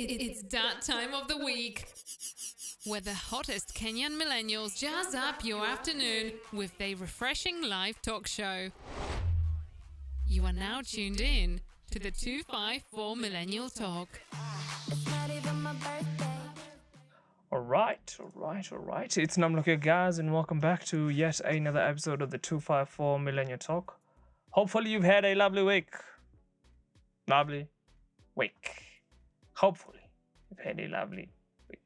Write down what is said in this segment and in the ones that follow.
It's that time of the week where the hottest Kenyan millennials jazz up your afternoon with their refreshing live talk show. You are now tuned in to the 254 Millennial Talk. It's not even my birthday. All right, all right, all right. It's Namloke guys, and welcome back to yet another episode of the 254 Millennial Talk. Hopefully, you've had a lovely week. Lovely week. Hopefully, a lovely week.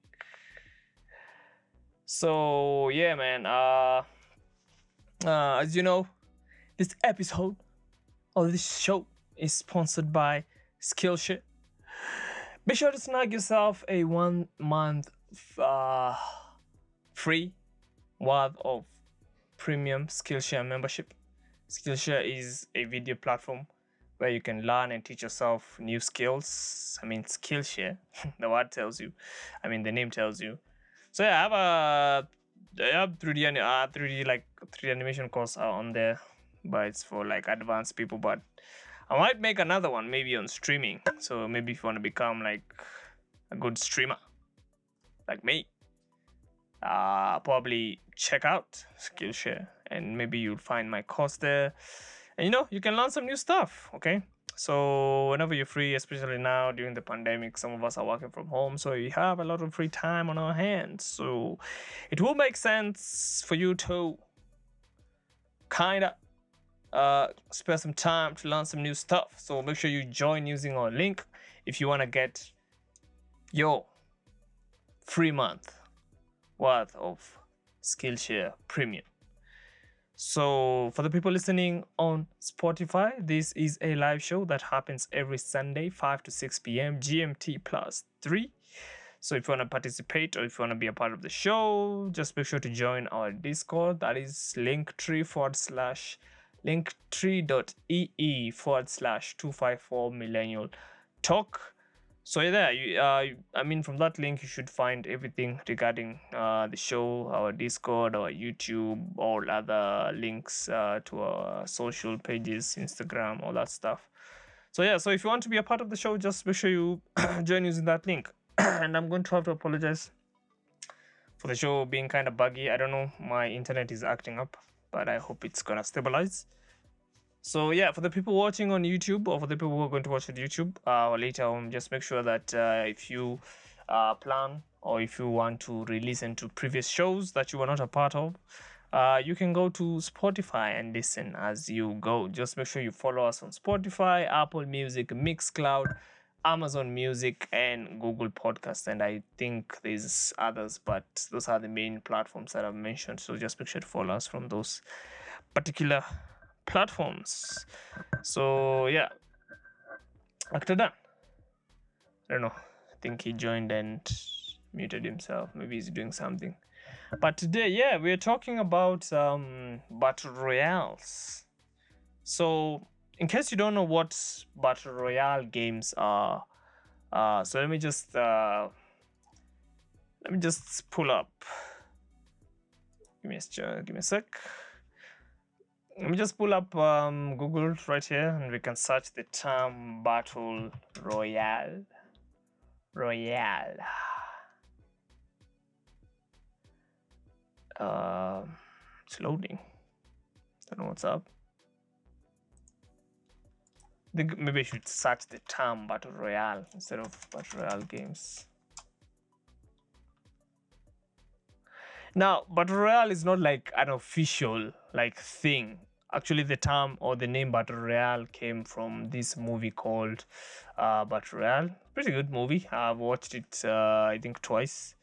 So, yeah, man. Uh, uh, as you know, this episode of this show is sponsored by Skillshare. Be sure to snag yourself a one month uh, free worth of premium Skillshare membership. Skillshare is a video platform where you can learn and teach yourself new skills. I mean, Skillshare, the word tells you. I mean, the name tells you. So yeah, I have a I have 3D ani- uh, 3D like 3D animation course on there, but it's for like advanced people. But I might make another one maybe on streaming. So maybe if you want to become like a good streamer like me, uh, probably check out Skillshare and maybe you'll find my course there. And you know, you can learn some new stuff, okay? So whenever you're free, especially now during the pandemic, some of us are working from home, so we have a lot of free time on our hands. So it will make sense for you to kind of uh, spare some time to learn some new stuff. So make sure you join using our link if you want to get your free month worth of Skillshare Premium. So, for the people listening on Spotify, this is a live show that happens every Sunday, 5 to 6 p.m. GMT plus 3. So, if you want to participate or if you want to be a part of the show, just make sure to join our Discord. That is linktree forward slash linktree.ee forward slash 254 millennial talk so yeah you uh i mean from that link you should find everything regarding uh the show our discord our youtube all other links uh to our social pages instagram all that stuff. So yeah so if you want to be a part of the show just make sure you join using that link. And i'm going to have to apologize for the show being kind of buggy. I don't know my internet is acting up but i hope it's gonna stabilize so yeah, for the people watching on YouTube or for the people who are going to watch on YouTube uh, later on, just make sure that uh, if you uh, plan or if you want to re-listen to previous shows that you were not a part of, uh, you can go to Spotify and listen as you go. Just make sure you follow us on Spotify, Apple Music, Mixcloud, Amazon Music, and Google Podcast. And I think there's others, but those are the main platforms that I've mentioned. So just make sure to follow us from those particular platforms. So yeah, after that, I don't know. I think he joined and muted himself. Maybe he's doing something. But today, yeah, we're talking about um, battle royales. So, in case you don't know what battle royale games are, uh, so let me just uh, let me just pull up. Give me a give me a sec. Let me just pull up um, Google right here and we can search the term battle royale. Royale. Uh, it's loading. I Don't know what's up. think maybe I should search the term battle royale instead of battle royale games. Now, battle royale is not like an official like thing. Actually, the term or the name battle royale came from this movie called uh, Battle Royale. Pretty good movie. I've watched it, uh, I think, twice.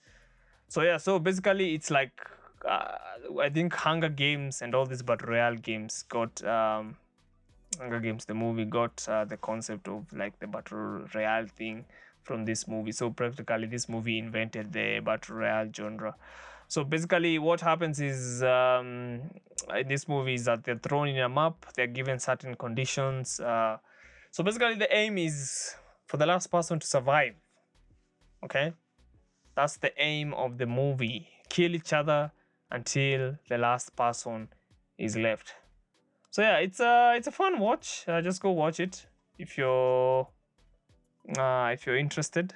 So yeah, so basically, it's like uh, I think Hunger Games and all these battle royale games got um, Hunger Games. The movie got uh, the concept of like the battle royale thing from this movie. So practically, this movie invented the battle royale genre. So basically, what happens is um, in this movie is that they're thrown in a map. They're given certain conditions. Uh, so basically, the aim is for the last person to survive. Okay, that's the aim of the movie. Kill each other until the last person is left. So yeah, it's a it's a fun watch. Uh, just go watch it if you're uh, if you're interested.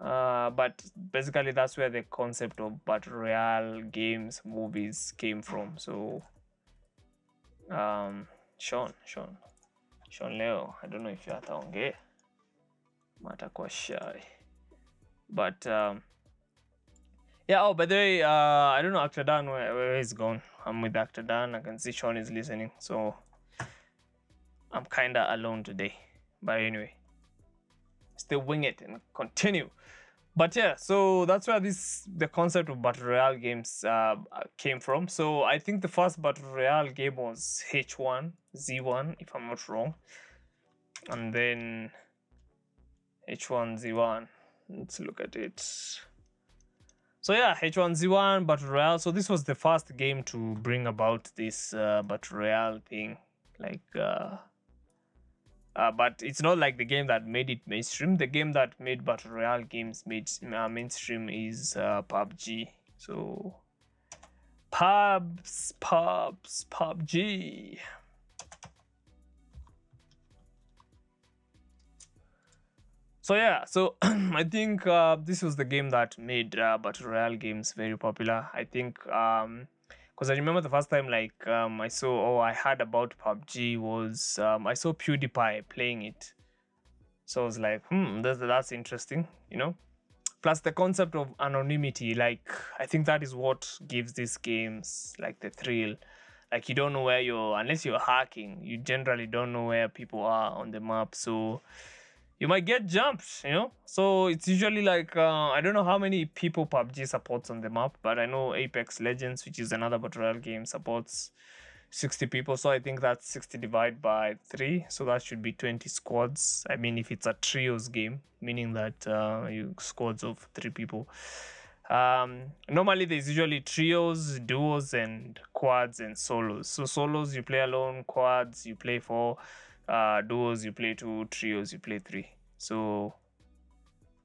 Uh, but basically, that's where the concept of battle royale games, movies came from. So, um, Sean, Sean, Sean Leo, I don't know if you're ataongea matakuwa shy, but um, yeah. Oh, by the way, uh, I don't know actor Dan where, where he's gone. I'm with actor Dan. I can see Sean is listening, so I'm kinda alone today. But anyway, still wing it and continue. But yeah, so that's where this the concept of battle royale games uh, came from. So I think the first battle royale game was H1Z1, if I'm not wrong, and then H1Z1. Let's look at it. So yeah, H1Z1 battle royale. So this was the first game to bring about this uh, battle royale thing, like. Uh, uh, but it's not like the game that made it mainstream. The game that made battle royale games made uh, mainstream is uh, PUBG. So, pubs, pubs, PUBG. So yeah, so I think uh, this was the game that made uh, battle royale games very popular. I think um, because I remember the first time like um, I saw or I heard about PUBG was um, I saw PewDiePie playing it, so I was like, hmm, that's that's interesting, you know. Plus the concept of anonymity, like I think that is what gives these games like the thrill. Like you don't know where you're unless you're hacking, you generally don't know where people are on the map, so you might get jumped, you know. So it's usually like uh, I don't know how many people PUBG supports on the map, but I know Apex Legends, which is another battle royale game, supports 60 people. So I think that's 60 divided by three, so that should be 20 squads. I mean, if it's a trios game, meaning that uh, you squads of three people. Um, normally there's usually trios, duos, and quads and solos. So solos you play alone, quads you play for uh, duos you play two, trios you play three. So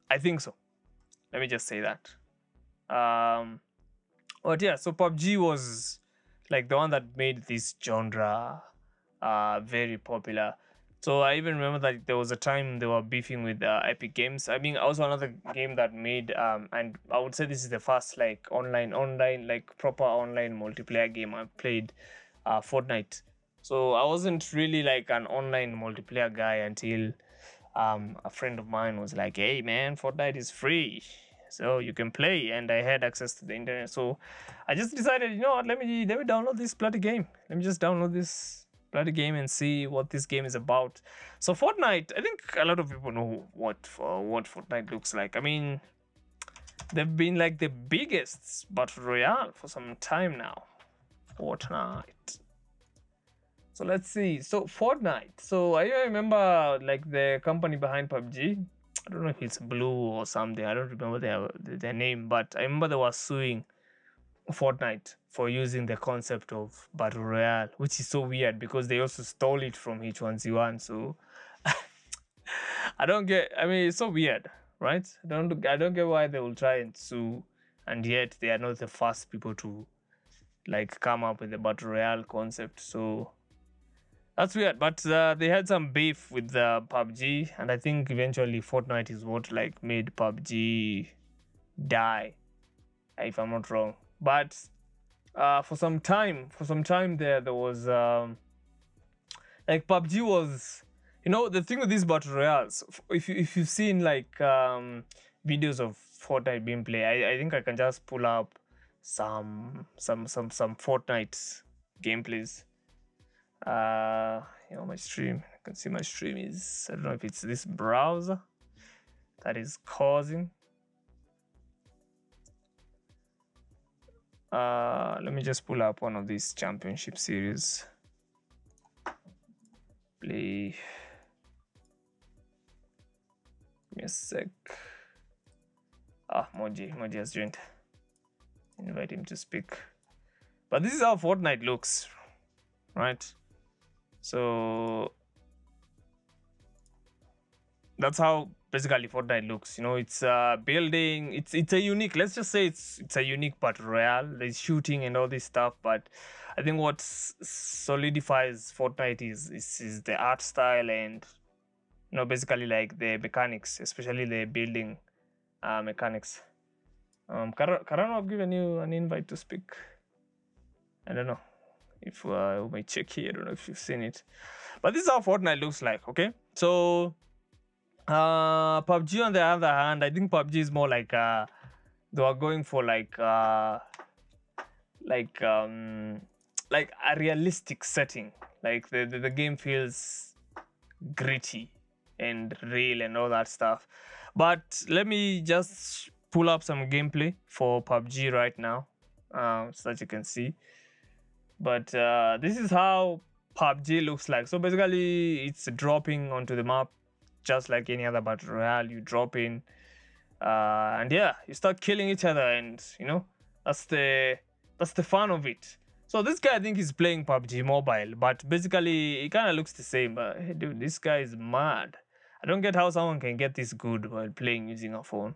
I think so. Let me just say that. Um, but yeah, so PUBG was like the one that made this genre uh, very popular. So I even remember that there was a time they were beefing with uh, Epic Games. I mean, also another game that made um, and I would say this is the first like online, online like proper online multiplayer game I played, uh, Fortnite. So I wasn't really like an online multiplayer guy until um, a friend of mine was like, "Hey man, Fortnite is free, so you can play." And I had access to the internet, so I just decided, you know what? Let me let me download this bloody game. Let me just download this bloody game and see what this game is about. So Fortnite, I think a lot of people know what uh, what Fortnite looks like. I mean, they've been like the biggest battle royale for some time now. Fortnite. So let's see. So Fortnite. So I remember like the company behind PUBG. I don't know if it's Blue or something. I don't remember their their name, but I remember they were suing Fortnite for using the concept of battle royale, which is so weird because they also stole it from H1Z1. So I don't get. I mean, it's so weird, right? I don't. I don't get why they will try and sue, and yet they are not the first people to like come up with the battle royale concept. So that's weird, but uh, they had some beef with uh, PUBG, and I think eventually Fortnite is what like made PUBG die, if I'm not wrong. But uh, for some time, for some time there, there was um, like PUBG was, you know, the thing with these battle royals. If you if you've seen like um, videos of Fortnite being played, I, I think I can just pull up some some some some Fortnite gameplays uh you know my stream I can see my stream is i don't know if it's this browser that is causing. Uh let me just pull up one of these championship series. Play. Give me a sec. Ah moji moji has joined. Invite him to speak. But this is how fortnite looks right so that's how basically Fortnite looks. You know, it's a building. It's it's a unique. Let's just say it's it's a unique but real. There's shooting and all this stuff, but I think what solidifies Fortnite is, is is the art style and you know basically like the mechanics, especially the building uh, mechanics. Um, Kar- Karano, I've given you an invite to speak. I don't know if uh, we may check here. I don't know if you've seen it, but this is how Fortnite looks like. Okay, so uh, PUBG on the other hand, I think PUBG is more like uh, they are going for like uh, like um, like a realistic setting. Like the, the the game feels gritty and real and all that stuff. But let me just pull up some gameplay for PUBG right now, um, so that you can see. But uh, this is how PUBG looks like. So basically, it's dropping onto the map just like any other battle royale. You drop in, uh, and yeah, you start killing each other, and you know that's the that's the fun of it. So this guy, I think, is playing PUBG Mobile, but basically, it kind of looks the same. But hey, dude, this guy is mad. I don't get how someone can get this good while playing using a phone.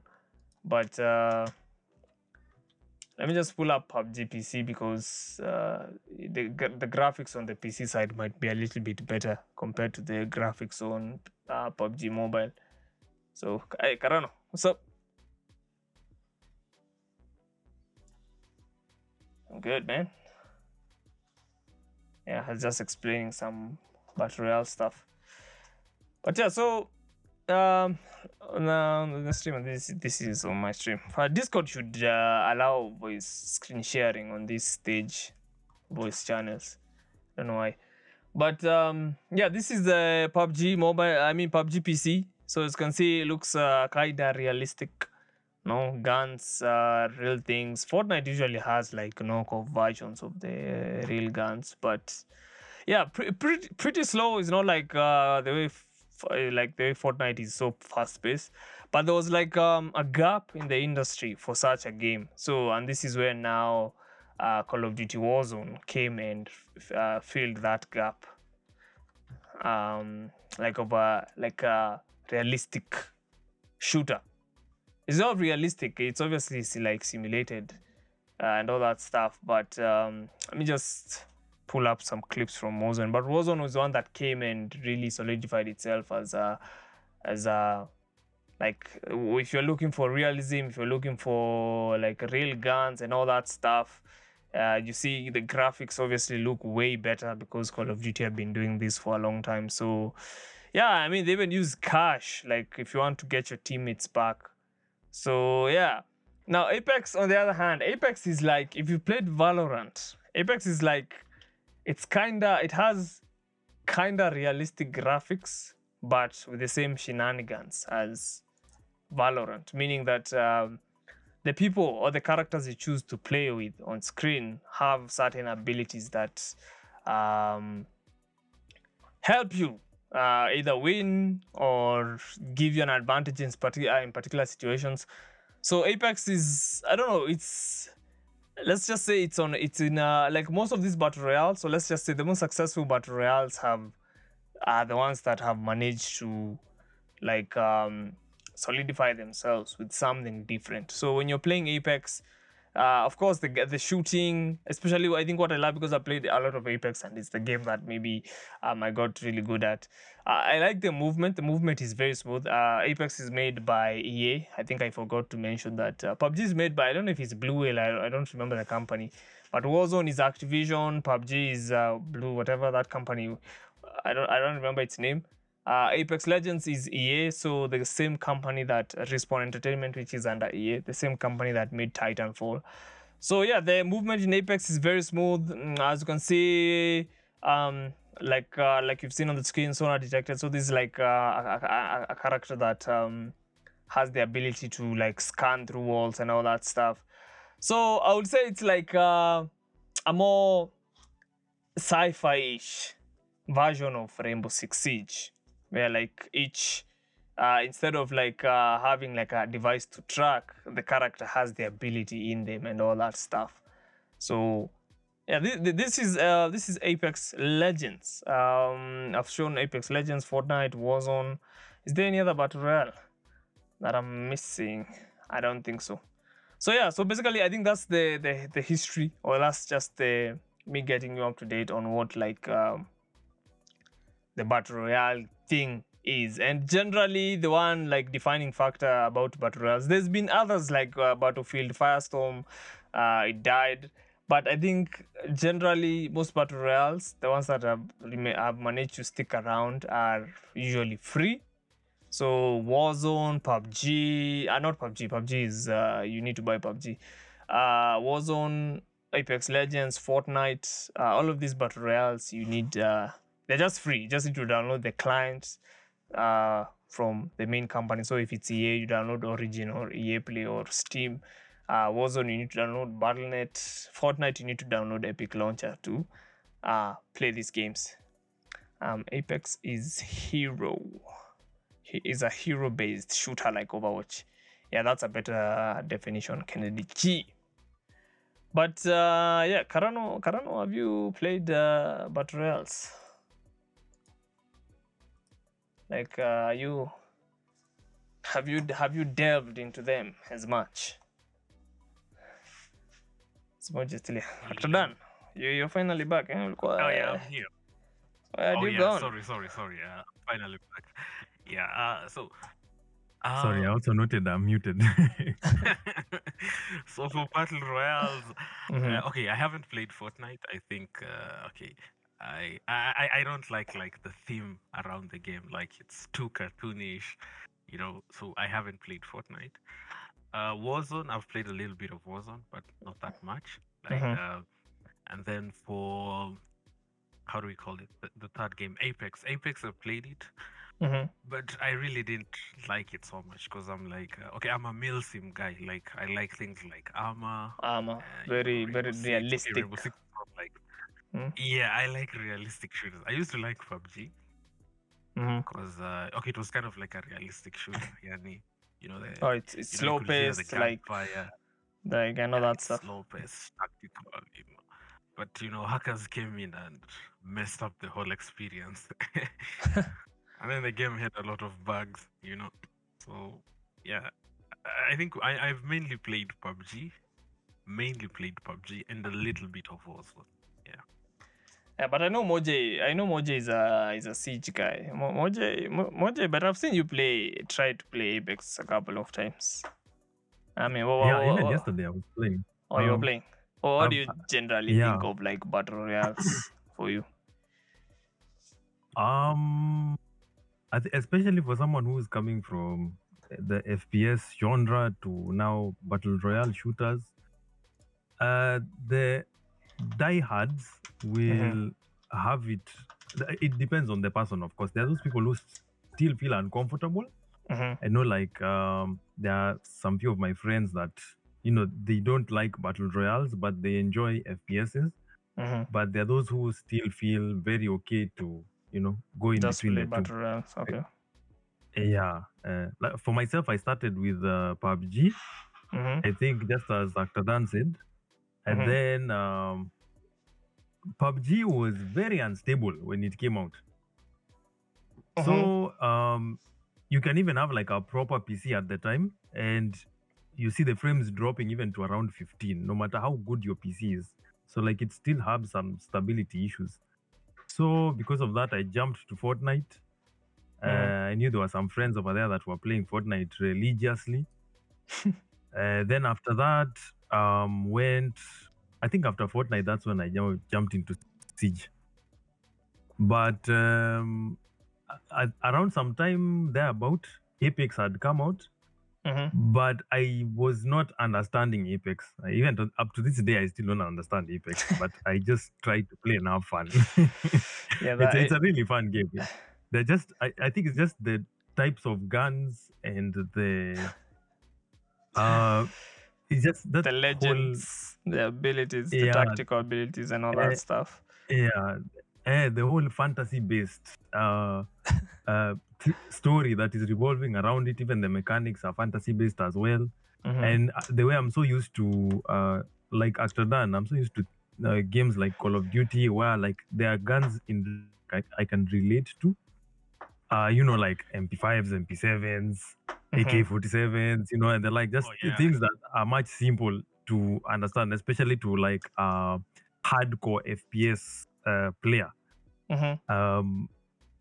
But uh, let me just pull up PUBG PC because uh, the the graphics on the PC side might be a little bit better compared to the graphics on uh, PUBG Mobile. So, hey, Karano, what's up? I'm good, man. Yeah, I was just explaining some battle royale stuff. But yeah, so um on the stream this this is on my stream. Uh, discord should uh, allow voice screen sharing on this stage voice channels. Don't know why. But um yeah this is the pubg mobile i mean pubg pc so as you can see it looks uh, kinda realistic. No guns uh real things. Fortnite usually has like knockoff versions of the real guns but yeah pre- pretty pretty slow. It's not like uh the way like the way fortnite is so fast paced. But there was like um a gap in the industry for such a game. So and this is where now uh call of duty warzone came and uh, filled that gap. Um like of a like a realistic shooter. It's not realistic it's obviously like simulated uh, and all that stuff but um let me just pull up some clips from Warzone. But Warzone was one that came and really solidified itself as a as a like if you're looking for realism, if you're looking for like real guns and all that stuff. Uh, you see the graphics obviously look way better because Call of Duty have been doing this for a long time. So yeah, I mean they even use cash like if you want to get your teammates back. So yeah. Now Apex on the other hand, Apex is like if you played Valorant, Apex is like it's kinda it has kinda realistic graphics but with the same shenanigans as valorant meaning that um, the people or the characters you choose to play with on screen have certain abilities that um, help you uh, either win or give you an advantage in, partic- uh, in particular situations. So apex is i don't know it's let's just say it's on it's in uh, like most of these battle royales so let's just say the most successful battle royales have are the ones that have managed to like um solidify themselves with something different. So when you're playing apex uh, of course the the shooting especially i think what i love because i played a lot of apex and it's the game that maybe um, i got really good at. Uh, i like the movement. The movement is very smooth. Uh, apex is made by ea i think i forgot to mention that uh, pubg is made by i don't know if it's blue whale I, I don't remember the company but warzone is activision pubg is uh, blue whatever that company i don't i don't remember its name uh, Apex Legends is EA, so the same company that Respawn Entertainment, which is under EA, the same company that made Titanfall. So yeah, the movement in Apex is very smooth. Mm, As you can see, um, like uh, like you've seen on the screen, sonar detected. So this is like uh, a, a, a character that um, has the ability to like scan through walls and all that stuff. So I would say it's like uh, a more sci-fi-ish version of Rainbow Six Siege, where like each uh, instead of like uh, having like a device to track, the character has the ability in them and all that stuff. So yeah, this, this is uh, this is Apex Legends. Um, I've shown Apex Legends, Fortnite, Warzone. Is there any other battle royale that I'm missing? I don't think so. So yeah, so basically, I think that's the the, the history, or that's just the me getting you up to date on what like um, the battle royale thing is. And generally the one like defining factor about battle royals there's been others like uh, battlefield firestorm uh, it died. But i think generally most battle royals the ones that have, have managed to stick around are usually free. So warzone pubg uh, not pubg pubg is uh, you need to buy pubg uh, warzone apex legends fortnite uh, all of these battle royals you need uh, they're just free just need to download the clients uh, from the main company. So if it's EA, you download Origin or EA Play or Steam. Uh, Warzone, you need to download Battle.net. Fortnite, you need to download Epic Launcher to uh, play these games. Um, Apex is hero. He is a hero-based shooter like Overwatch. Yeah, that's a better definition, Kennedy G. But uh, yeah, Karano, Karano, have you played uh, Battle Royales? Like uh, you have you have you delved into them as much as much as still Dr. Dan, you you're finally back eh? Oh yeah, I'm here. where had oh you yeah, gone sorry, sorry, sorry. Uh, finally back. Yeah. Uh, so. Sorry, I also noted I'm muted. so for battle royales, Mhm. uh, okay, I haven't played Fortnite. I think uh, okay, I, I I- don't like like the theme around the game. Like it's too cartoonish, you know. So I haven't played Fortnite. Uh, Warzone, I've played a little bit of Warzone, but not that much. Like, Mhm. uh, and then for how do we call it? The, the third game, Apex. Apex, I played it Mhm. but I really didn't like it so much because I'm like, uh, okay, I'm a milsim guy. Like, I like things like armor. armor uh, very know, very Rainbow Six. Okay, realistic Six like, Hmm? yeah, I like realistic shooters. I used to like PUBG because, uh, okay, it was kind of like a realistic shooter. Yani, you know, the, oh it's, it's know, slow the paced like gunfire. like i know Yeah, that stuff Slow paced, tactical, you know. But you know, hackers came in and messed up the whole experience. and then the game had a lot of bugs, you know. So yeah, I- I think I, I've mainly played PUBG, mainly played PUBG, and a little bit of Warzone. Yeah but i know moje i know moje is a is a siege guy Mo- moje Mo- moje but i've seen you play try to play apex a couple of times i mean what, yeah, even yesterday I was playing. Oh, you were Um, playing. Or what do um, you generally yeah. think of like battle royals for you? Um, th- especially for someone who is coming from the FPS genre to now battle royale shooters, uh, the diehards will have it. It depends on the person, of course. There are those people who still feel uncomfortable. Mhm. I know, like, um, there are some few of my friends that you know they don't like battle royales, but they enjoy FPSs. Mhm. But there are those who still feel very okay to you know go in Just between play the two. battle royales. Okay. Yeah. Uh, like for myself, I started with uh, PUBG. Mhm. I think just as Dr. Dan said. And Mhm. then um, PUBG was very unstable when it came out. Mhm. So um, you can even have like a proper PC at the time, and you see the frames dropping even to around 15, no matter how good your PC is. So like it still has some stability issues. So because of that, I jumped to Fortnite. Uh, I knew there were some friends over there that were playing Fortnite religiously. uh, then after that, um, went. I think after Fortnite, that's when I jumped into Siege. But um, a- a- around some time thereabout, Apex had come out, Mhm. but I was not understanding Apex. I even to, up to this day, I still don't understand Apex. but I just try to play and have fun. Yeah, it's, that, it's a really fun game. They're just, I, I think it's just the types of guns and the, uh, it's just that the whole- legends, the abilities, the Yeah. tactical abilities, and all that stuff. yeah, eh, the whole fantasy-based uh, uh, th- story that is revolving around it. Even the mechanics are fantasy-based as well. Mhm. And uh, the way I'm so used to, uh, like Actor Dan, I'm so used to uh, games like Call of Duty, where like there are guns in I, I can relate to. Uh, you know, like MP5s, MP7s, Mhm. AK-47s, you know, and they're like just Oh, yeah. things that are much simple to understand, especially to like uh, hardcore FPS uh, player. Mhm. Um,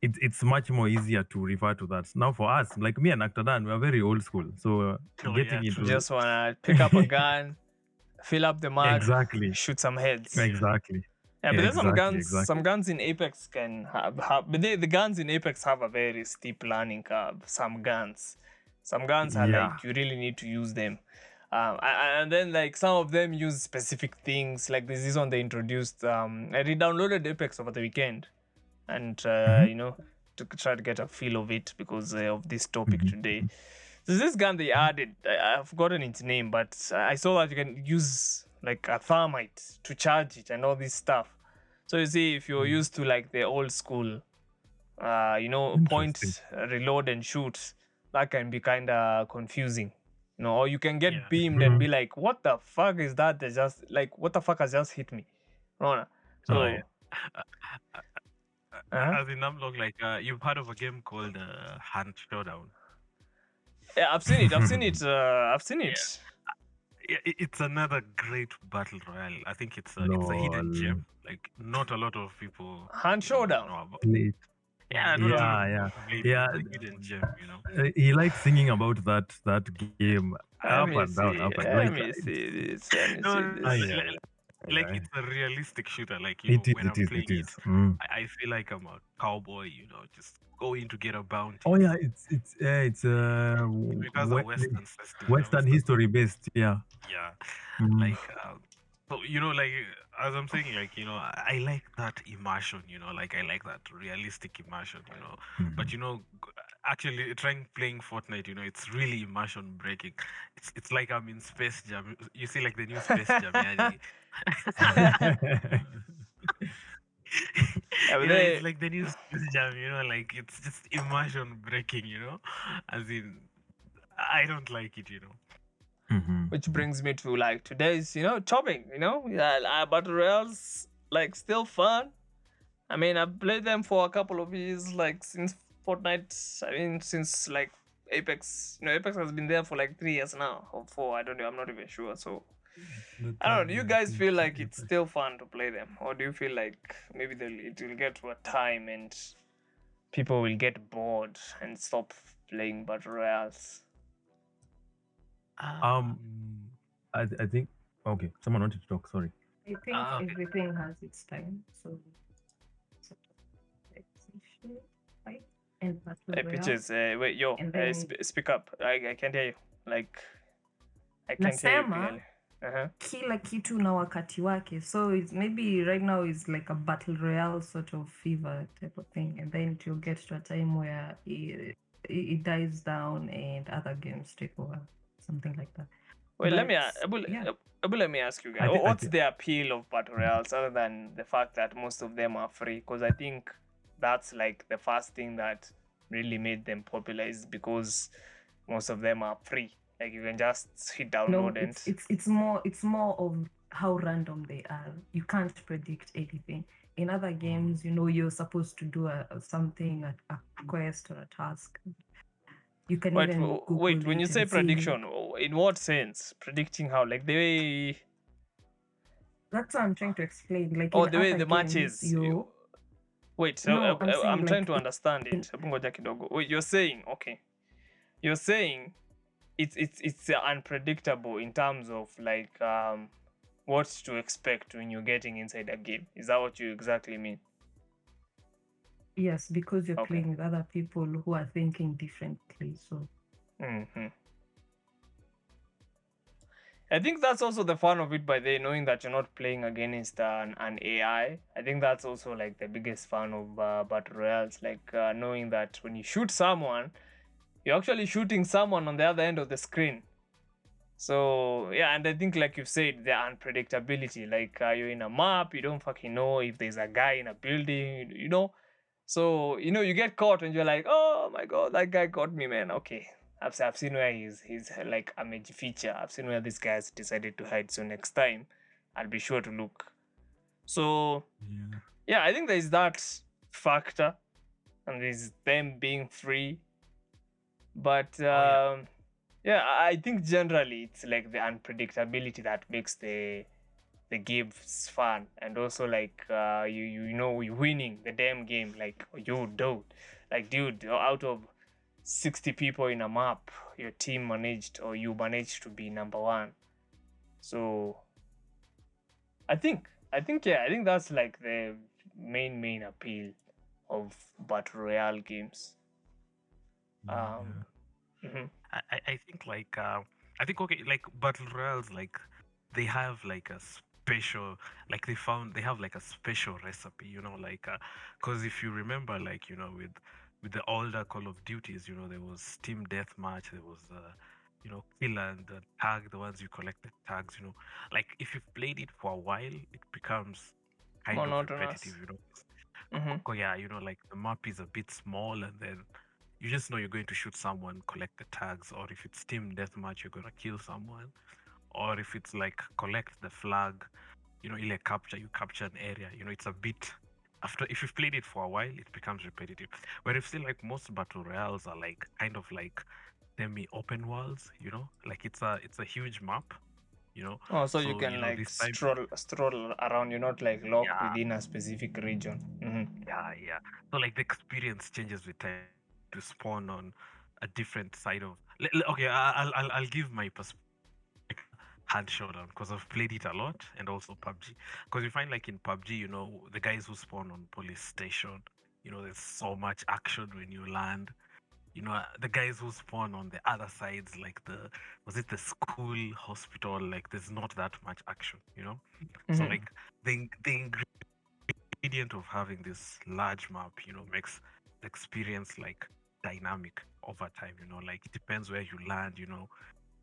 it's it's much more easier to refer to that. Now for us, like me and Actadan, we are very old school. So uh, Oh, getting yeah, into true. Just wanna pick up a gun, fill up the mag, exactly, shoot some heads. exactly. Yeah, but there's some guns. exactly. Some guns in Apex can have, have but they, the guns in Apex have a very steep learning curve. Some guns, some guns are Yeah. like you really need to use them. Um, and then like some of them use specific things. Like this is one they introduced. Um, I re-downloaded Apex over the weekend, and uh, Mhm. you know to try to get a feel of it because uh, of this topic Mhm. today. So this gun they added. I, I've forgotten its name, but I saw that you can use like a thermite to charge it and all this stuff. So you see, if you're Mm. used to like the old school, uh, you know, point, reload and shoot, that can be kind of confusing. You know, or you can get Yeah. beamed and Mhm. be like, "What the fuck is that? That just like what the fuck has just hit me?" No. So Oh, yeah. Uh-huh. As in, I'm long, like uh, you've heard of a game called uh, Hunt Showdown. yeah, I've seen it. I've seen it. Uh, I've seen it. Yeah, it- it's another great battle royale. I think it's a, it's a hidden gem. Like not a lot of people Hand you know, showdown. know about. Play. Yeah, not a lot Yeah, yeah. people play it. Yeah. Hidden gem. You know. Uh, he likes singing about that that game Let up me and down, up and Let like, me see this. Let me No, see this. no, Aye, like, Yeah. it's a realistic shooter. Like you know, It is, when it I'm is, playing it is. Mm. I, I feel like I'm a cowboy. You know, just going to get a bounty. Oh yeah, it's it's uh, it's uh, a we- western system. Western history based. Yeah. Yeah. Mm. like uh, so you know like as i'm saying like you know I, like that immersion you know like i like that realistic immersion you know Mhm. but you know actually trying playing fortnite you know it's really immersion breaking it's it's like i'm in space jam you see like the new space jam. Yeah, you know, they- it's like the new space jam you know like it's just immersion breaking you know? As in i don't like it you know? Mhm. which brings me to like today's you know topic you know? Yeah uh, battle royales like still fun. I mean i've played them for a couple of years like since fortnite i mean since like apex you know apex has been there for like three years now or four i don't know i'm not even sure so i don't know do you guys feel like it's still fun to play them or do you feel like maybe they'll, it will get to a time and people will get bored and stop playing battle royales Um, I I think okay. Someone wanted to talk. Sorry. I think Ah, okay. everything has its time. So, sort right? And battle Hey, pitches, uh, wait, yo, And uh, sp- speak up. I, I can't hear you. Like, I can't hear you Nasema, clearly. Uh-huh. kila kitu na wakati wake so it's maybe right now is like a battle royale sort of fever type of thing and then it will get to a time where it, it, it dies down and other games take over something like that Wait, let me, But, yeah. Abu, let me ask you guys. I thi- I what's the appeal of battle royales other than the fact that most of them are free? Because I think that's like the first thing that really made them popular is because most of them are free. Like you can just hit no download and it's, it's it's more it's more of how random they are you can't predict anything in other games you know you're supposed to do a, something a, a quest or a task you can wait, even wait. When you say and see- prediction, in what sense? Predicting how? Like the way that's what i'm trying to explain like Oh, the way the games, matches. you. Wait, so No, uh, I'm uh, I'm trying like, to understand it. Hebu ngoja kidogo. Wait, you're saying okay. You're saying it's it's it's unpredictable in terms of like um what to expect when you're getting inside a game. Is that what you exactly mean? yes because you're Okay. playing with other people who are thinking differently so hmm I think that's also the fun of it by the knowing that you're not playing against an, an AI. I think that's also like the biggest fun of uh, battle royals, like uh, knowing that when you shoot someone, you're actually shooting someone on the other end of the screen. So yeah, and I think like you've said, the unpredictability. Like uh, you're in a map, you don't fucking know if there's a guy in a building, you know. So you know you get caught and you're like, oh my god, that guy got me, man. Okay, I've, I've seen where he's he's like a major feature. I've seen where this guy's decided to hide. So next time, I'll be sure to look. So yeah yeah, I think there's that factor, and there's them being free. But um, yeah. yeah, I I think generally it's like the unpredictability that makes the the game's fun. And also like uh you you know you winning the damn game like you dude like dude out of 60 people in a map your team managed or you managed to be number one. So i think i think yeah i think that's like the main main appeal of battle royale games um mhm. I, I I think like uh, I think okay like battle royals like they have like a special like they found they have like a special recipe you know like because if you remember like you know with with the older Call of Duties you know there was Team Deathmatch there was uh, you know kill and uh, tag the ones you collected tags you know like if you've played it for a while it becomes kind of Monotonous. repetitive you know Mhm. Oh yeah, you know, like the map is a bit small, and then you just know you're going to shoot someone, collect the tags, or if it's team deathmatch, you're gonna kill someone, or if it's like collect the flag, you know, ile capture, you capture an area. You know, it's a bit after if you've played it for a while, it becomes repetitive. Where if still like most battle royales are like kind of like semi-open worlds, you know, like it's a it's a huge map, you know. Oh, so, you can you know, like stroll stroll around. You're not like locked Yeah. within a specific region. hmm Yeah, yeah. So like the experience changes with time to spawn on a different side of. Okay, I'll I'll, I'll give my perspective Hunt Showdown because I've played it a lot and also PUBG. Because you find like in PUBG, you know, the guys who spawn on police station, you know, there's so much action when you land. You know, the guys who spawn on the other sides, like the was it the school, hospital, like there's not that much action. You know, so Mhm. like the the ingredient of having this large map, you know, makes experience like dynamic over time. You know, like it depends where you land. You know,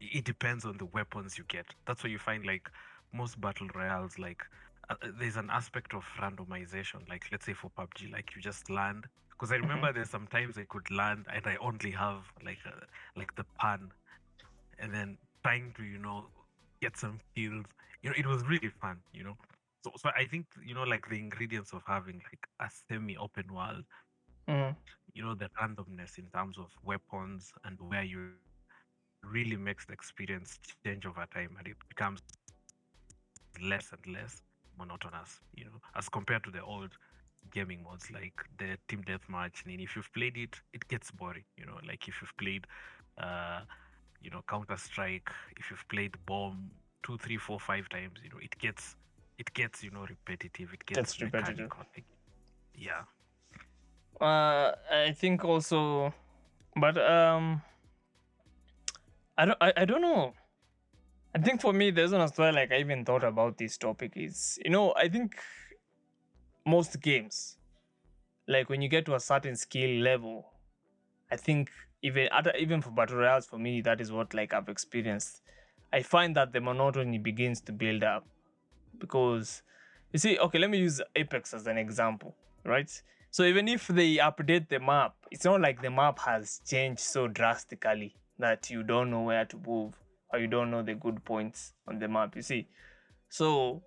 it depends on the weapons you get. That's why you find like most battle royales, like uh, uh, there's an aspect of randomization. Like let's say for PUBG, like you just land. Because I remember there's sometimes I could land and I only have like a, like the pan, and then trying to you know get some kills. You know, it was really fun. You know, so so I think you know like the ingredients of having like a semi-open world Mhm. you know the randomness in terms of weapons and where you really makes the experience change over time and it becomes less and less monotonous you know as compared to the old gaming modes like the team deathmatch and if you've played it it gets boring you know like if you've played uh you know counter strike if you've played bomb two three four five times you know it gets it gets you know repetitive it gets repetitive. mechanical, yeah Uh, I think also, but um, I don't, I, I don't know. I think for me, there's as why like I even thought about this topic is, you know, I think most games, like when you get to a certain skill level, I think even other even for battle royals, for me, that is what like I've experienced. I find that the monotony begins to build up because you see, okay, let me use Apex as an example, right? So even if they update the map, it's not like the map has changed so drastically that you don't know where to move or you don't know the good points on the map. You see, so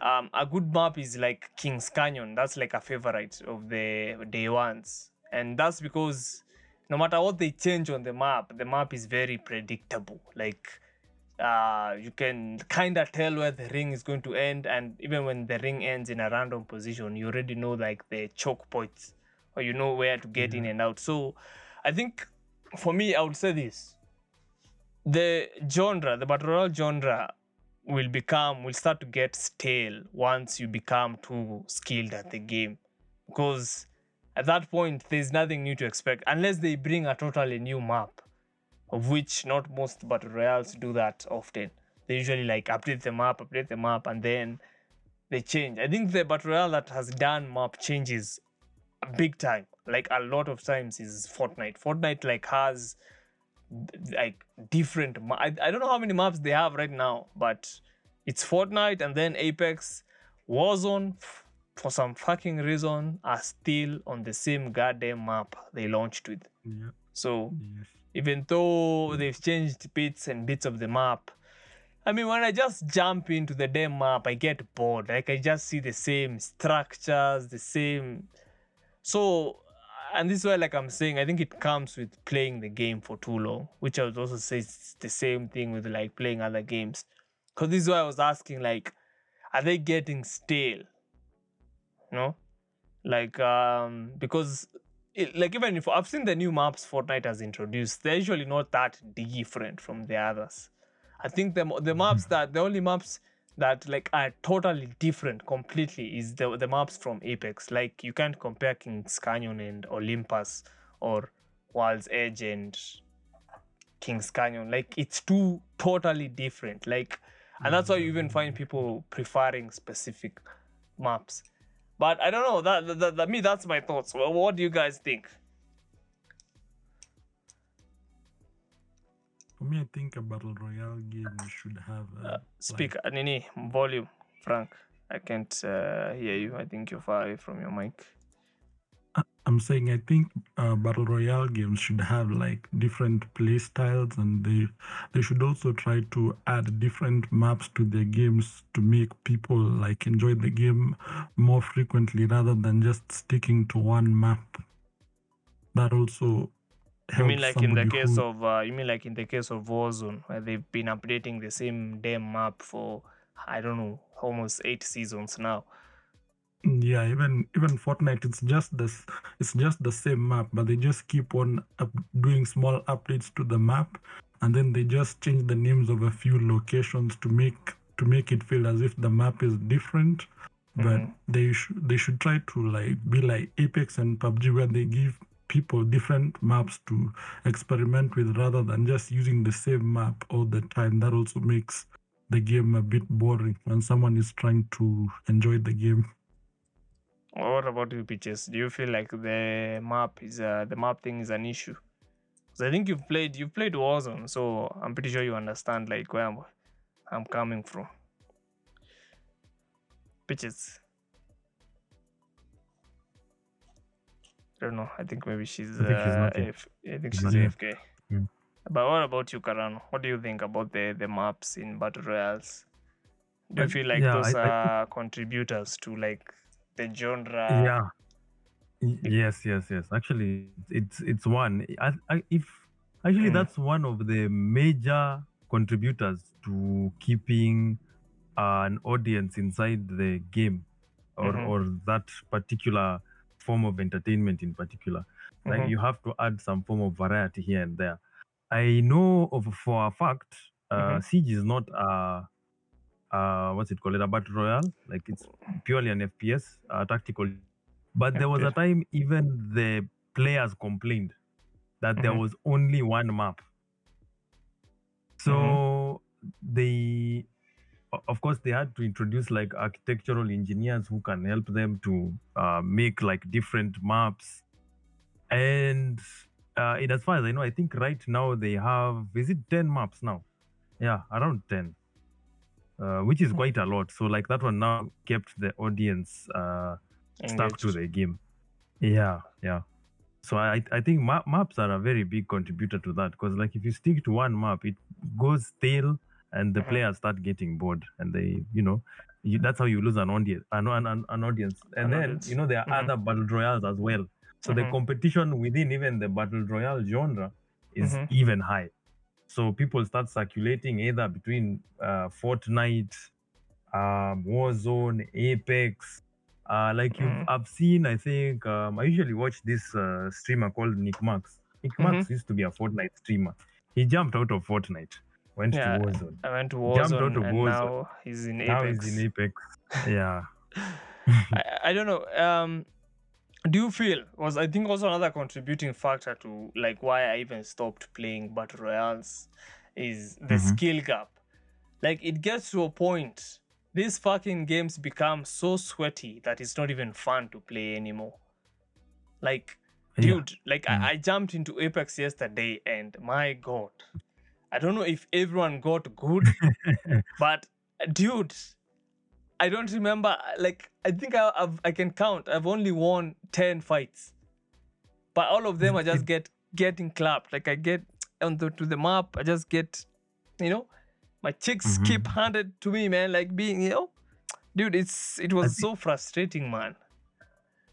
um, a good map is like King's Canyon. That's like a favorite of the day ones, and that's because no matter what they change on the map, the map is very predictable. Like uh, you can kind of tell where the ring is going to end, and even when the ring ends in a random position, you already know like the choke points, or you know where to get in and out. So, I think for me, I would say this: the genre, the battle royale genre, will become will start to get stale once you become too skilled at the game, because at that point there's nothing new to expect unless they bring a totally new map of which not most but royales do that often. They usually like update the map, update the map, and then they change. I think the battle royale that has done map changes big time, like a lot of times, is Fortnite. Fortnite like has like different. Ma- I, I don't know how many maps they have right now, but it's Fortnite and then Apex, Warzone. f- For some fucking reason, are still on the same goddamn map they launched with. Yeah. So Yes. Even though they've changed bits and bits of the map. I mean, when I just jump into the damn map, I get bored. Like I just see the same structures, the same. So, and this is why, like I'm saying, I think it comes with playing the game for too long, which I would also say is the same thing with like playing other games. Because this is why I was asking, like, are they getting stale? You know, like um because it, like even if I've seen the new maps Fortnite has introduced, they're usually not that different from the others. I think the the maps mm. that the only maps that like are totally different completely is the the maps from Apex. Like you can't compare Kings Canyon and Olympus or World's Edge and Kings Canyon. Like it's two totally different. Like and that's why you even find mm. people preferring specific maps. But I don't know. That, that, that me, that's my thoughts. Well, what do you guys think? For me, I think a battle royale game should have. Uh, Uh, speak, uh, Nini, volume, Frank. I can't uh, hear you. I think you're far away from your mic. I- I'm saying I think uh, battle royale games should have like different play styles, and they they should also try to add different maps to their games to make people like enjoy the game more frequently rather than just sticking to one map. That also helps. You mean like in the case who- of uh, you mean like in the case of Warzone where they've been updating the same damn map for I don't know almost eight seasons now. Yeah, even even Fortnite, it's just this, it's just the same map, but they just keep on up doing small updates to the map, and then they just change the names of a few locations to make to make it feel as if the map is different. But Mhm. they should they should try to like be like Apex and PUBG, where they give people different maps to experiment with, rather than just using the same map all the time. That also makes the game a bit boring when someone is trying to enjoy the game. What about you, Peaches? Do you feel like the map is uh, the map thing is an issue? 'Cause I think you've played you've played Warzone, so I'm pretty sure you understand like where I'm, I'm coming from. Peaches. I don't know. I think maybe she's. I think she's uh. AF- I think She's. AFK. Mm. But what about you, Karano? What do you think about the the maps in battle royals? Do you feel like yeah, those I- I are contributors to like the genre? yeah yes yes yes actually it's it's one I, I, if actually Mm. that's one of the major contributors to keeping an audience inside the game or Mhm. or that particular form of entertainment in particular like Mhm. you have to add some form of variety here and there i know of for a fact uh, Mhm. siege is not a uh, what's it called? A battle royale? Like it's purely an fps uh, tactical. But there was a time even the players complained that there Mhm. was only one map. So they of course they had to introduce like architectural engineers who can help them to uh, make like different maps. And uh, in as far as i know i think right now they have is it 10 maps now? Yeah around 10 uh, which is quite a lot so like that one now kept the audience uh, stuck to the game yeah yeah so i i think ma- maps are a very big contributor to that because like if you stick to one map it goes stale and the Mhm. players start getting bored and they you know you, that's how you lose an audience an, an, an- audience and An then audience. you know there are Mhm. other battle royales as well so the Mhm. competition within even the battle royale genre is Mhm. even high so people start circulating either between uh, fortnite um, warzone apex uh, like you've, Mhm. I've seen, I think um, I usually watch this uh, streamer called Nick Mercs. Nick Mercs used to be a Fortnite streamer. He jumped out of Fortnite, went Yeah, to Warzone. I went to Warzone. Jumped out of and Warzone. now he's in Apex. Now he's in Apex. Yeah. I, I don't know. Um, do you feel was I think also another contributing factor to like why I even stopped playing battle royales is the Mhm. skill gap. Like it gets to a point these fucking games become so sweaty that it's not even fun to play anymore. Like, Yeah. dude, like Mm. I, I jumped into Apex yesterday and my god, I don't know if everyone got good, but dude, I don't remember. Like, I think I, I've, I can count. I've only won ten fights, but all of them I just get getting clapped. Like I get onto to the map, I just get, you know, my chicks Mhm. keep handed to me, man. Like being, you know, dude, it's it was so frustrating, man.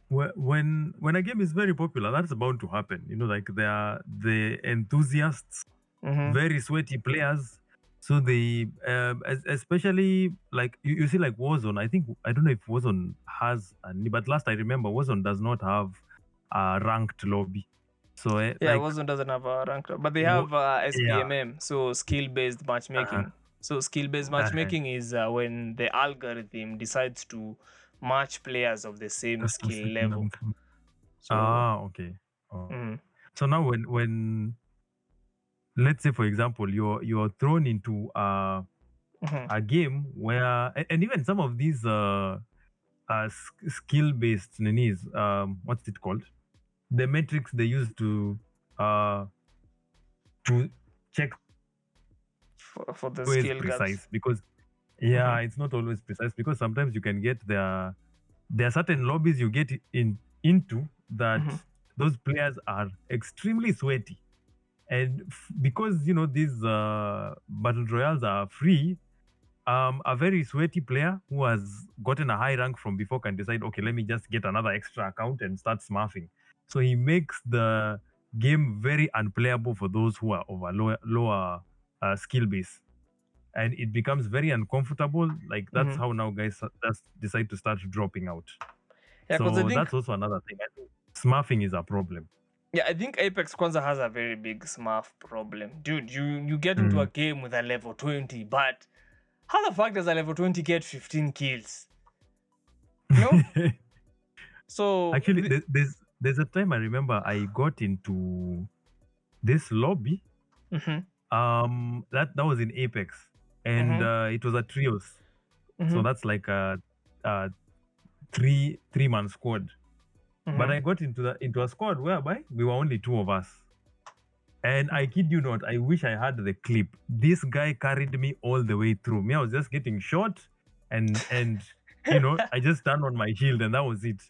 Wh- when when a game is very popular, that's bound to happen. You know, like there are the enthusiasts, Mhm. very sweaty players. So they, um, es- especially like you, you see, like Warzone. I think I don't know if Warzone has, any, but last I remember, Warzone does not have a ranked lobby. So eh, Yeah, like, Warzone doesn't have a ranked, but they have uh, yeah. SBMM, so skill-based matchmaking. So skill-based Uh-huh. matchmaking is uh, when the algorithm decides to match players of the same that's skill level. So, ah, okay. Oh. mhm. So now when when let's say for example you're you're thrown into a Mhm. a game where and even some of these uh, uh skill based ninis um what's it called the metrics they use to uh to check for, for the skill precise because yeah Mhm. it's not always precise because sometimes you can get there there are certain lobbies you get in into that Mhm. those players are extremely sweaty and f- because you know these uh, battle royals are free um, a very sweaty player who has gotten a high rank from before can decide okay let me just get another extra account and start smurfing. So he makes the game very unplayable for those who are of a lower, lower uh, skill base. And it becomes very uncomfortable like that's Mhm. how now guys just decide to start dropping out. Yeah, so that's also another thing I think smurfing is a problem Yeah, I think Apex Kwanzaa has a very big smurf problem. Dude, you, you get into Mm. a game with a level 20, but how the fuck does a level 20 get 15 kills? No? So Actually, th- there's there's a time I remember I got into this lobby. Mhm, Um, that that was in Apex, and uh, it was a trios. So mhm, that's like a, a three three man squad. But mhm. I got into the into a squad whereby we were only two of us. And I kid you not, I wish I had the clip. This guy carried me all the way through. Me, I was just getting shot, and and you know, I just stand on my shield, and that was it.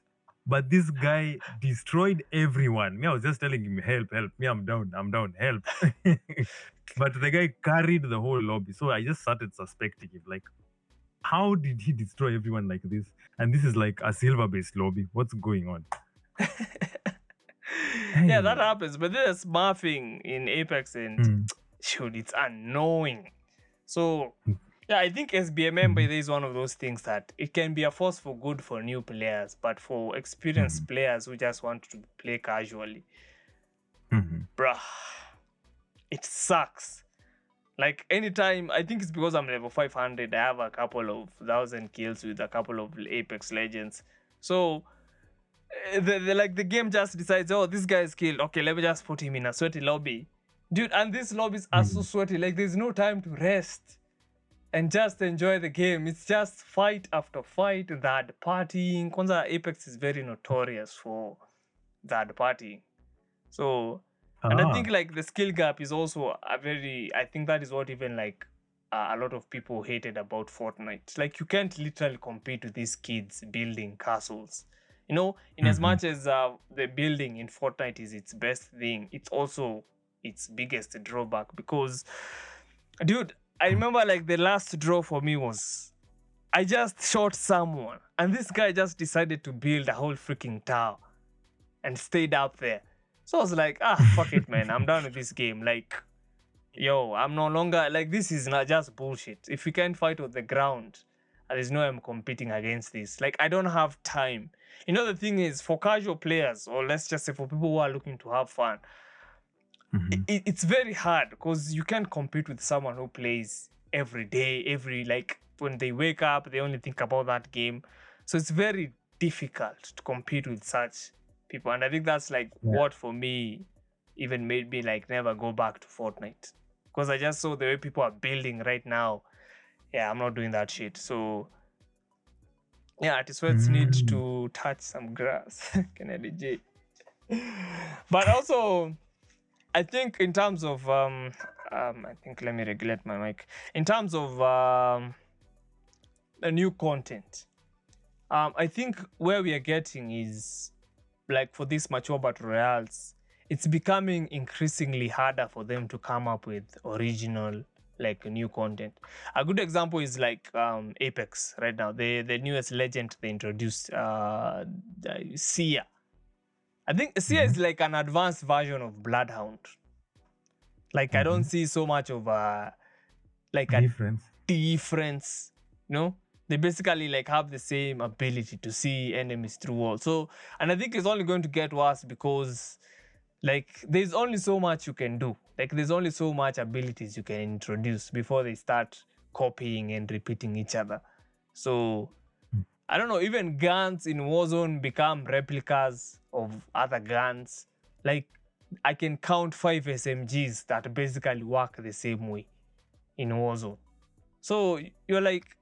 But this guy destroyed everyone. Me, I was just telling him, "Help, help! Me, I'm down, I'm down, help!" but the guy carried the whole lobby, so I just started suspecting him. Like, how did he destroy everyone like this? And this is like a silver-based lobby. What's going on? Yeah, that happens. But there's smurfing in Apex and Mm. shoot, it's annoying. So Mm. yeah, I think SBMM by Mhm. is one of those things that it can be a force for good for new players, but for experienced Mhm. players who just want to play casually, Mhm. bruh, it sucks. Like anytime, I think it's because I'm level 500. I have a couple of thousand kills with a couple of Apex Legends. So, the, the like the game just decides, oh, this guy is killed. Okay, let me just put him in a sweaty lobby, dude. And these lobbies are so Mhm. sweaty. Like there's no time to rest and just enjoy the game. It's just fight after fight, third partying. Kwanzaa Apex is very notorious for third partying. So and I Ah. think like the skill gap is also a very. I think that is what even like uh, a lot of people hated about Fortnite. Like you can't literally compete with these kids building castles. You know, in as Mhm. much as uh, the building in Fortnite is its best thing, it's also its biggest drawback because, dude, I remember like the last draw for me was I just shot someone, and this guy just decided to build a whole freaking tower and stayed up there. So I was like, ah, fuck it, man. I'm done with this game. Like, yo, I'm no longer like this is not just bullshit. If we can't fight on the ground, uh, there's no way I'm competing against this. Like, I don't have time. You know, the thing is, for casual players, or let's just say for people who are looking to have fun, Mhm. it, it's very hard because you can't compete with someone who plays every day, every like when they wake up, they only think about that game. So it's very difficult to compete with such people. And I think that's like Yeah. what for me even made me like never go back to Fortnite. Because I just saw the way people are building right now. Yeah, I'm not doing that shit. So yeah, artists need Mm. to touch some grass. Kennedy J. But also I think in terms of um, um I think let me regulate my mic. In terms of um the new content, um I think where we are getting is like for these mature battle royales, it's becoming increasingly harder for them to come up with original like new content. A good example is like um Apex right now. The the newest legend they introduced, uh the Seer. I think Seer is like an advanced version of Bloodhound. Like I don't see so much of uh like a difference. difference you know they basically like have the same ability to see enemies through walls so and i think it's only going to get worse because like there's only so much you can do like there's only so much abilities you can introduce before they start copying and repeating each other. So hmm. i don't know even guns in warzone become replicas of other guns. Like i can count five smgs that basically work the same way in warzone. So you're like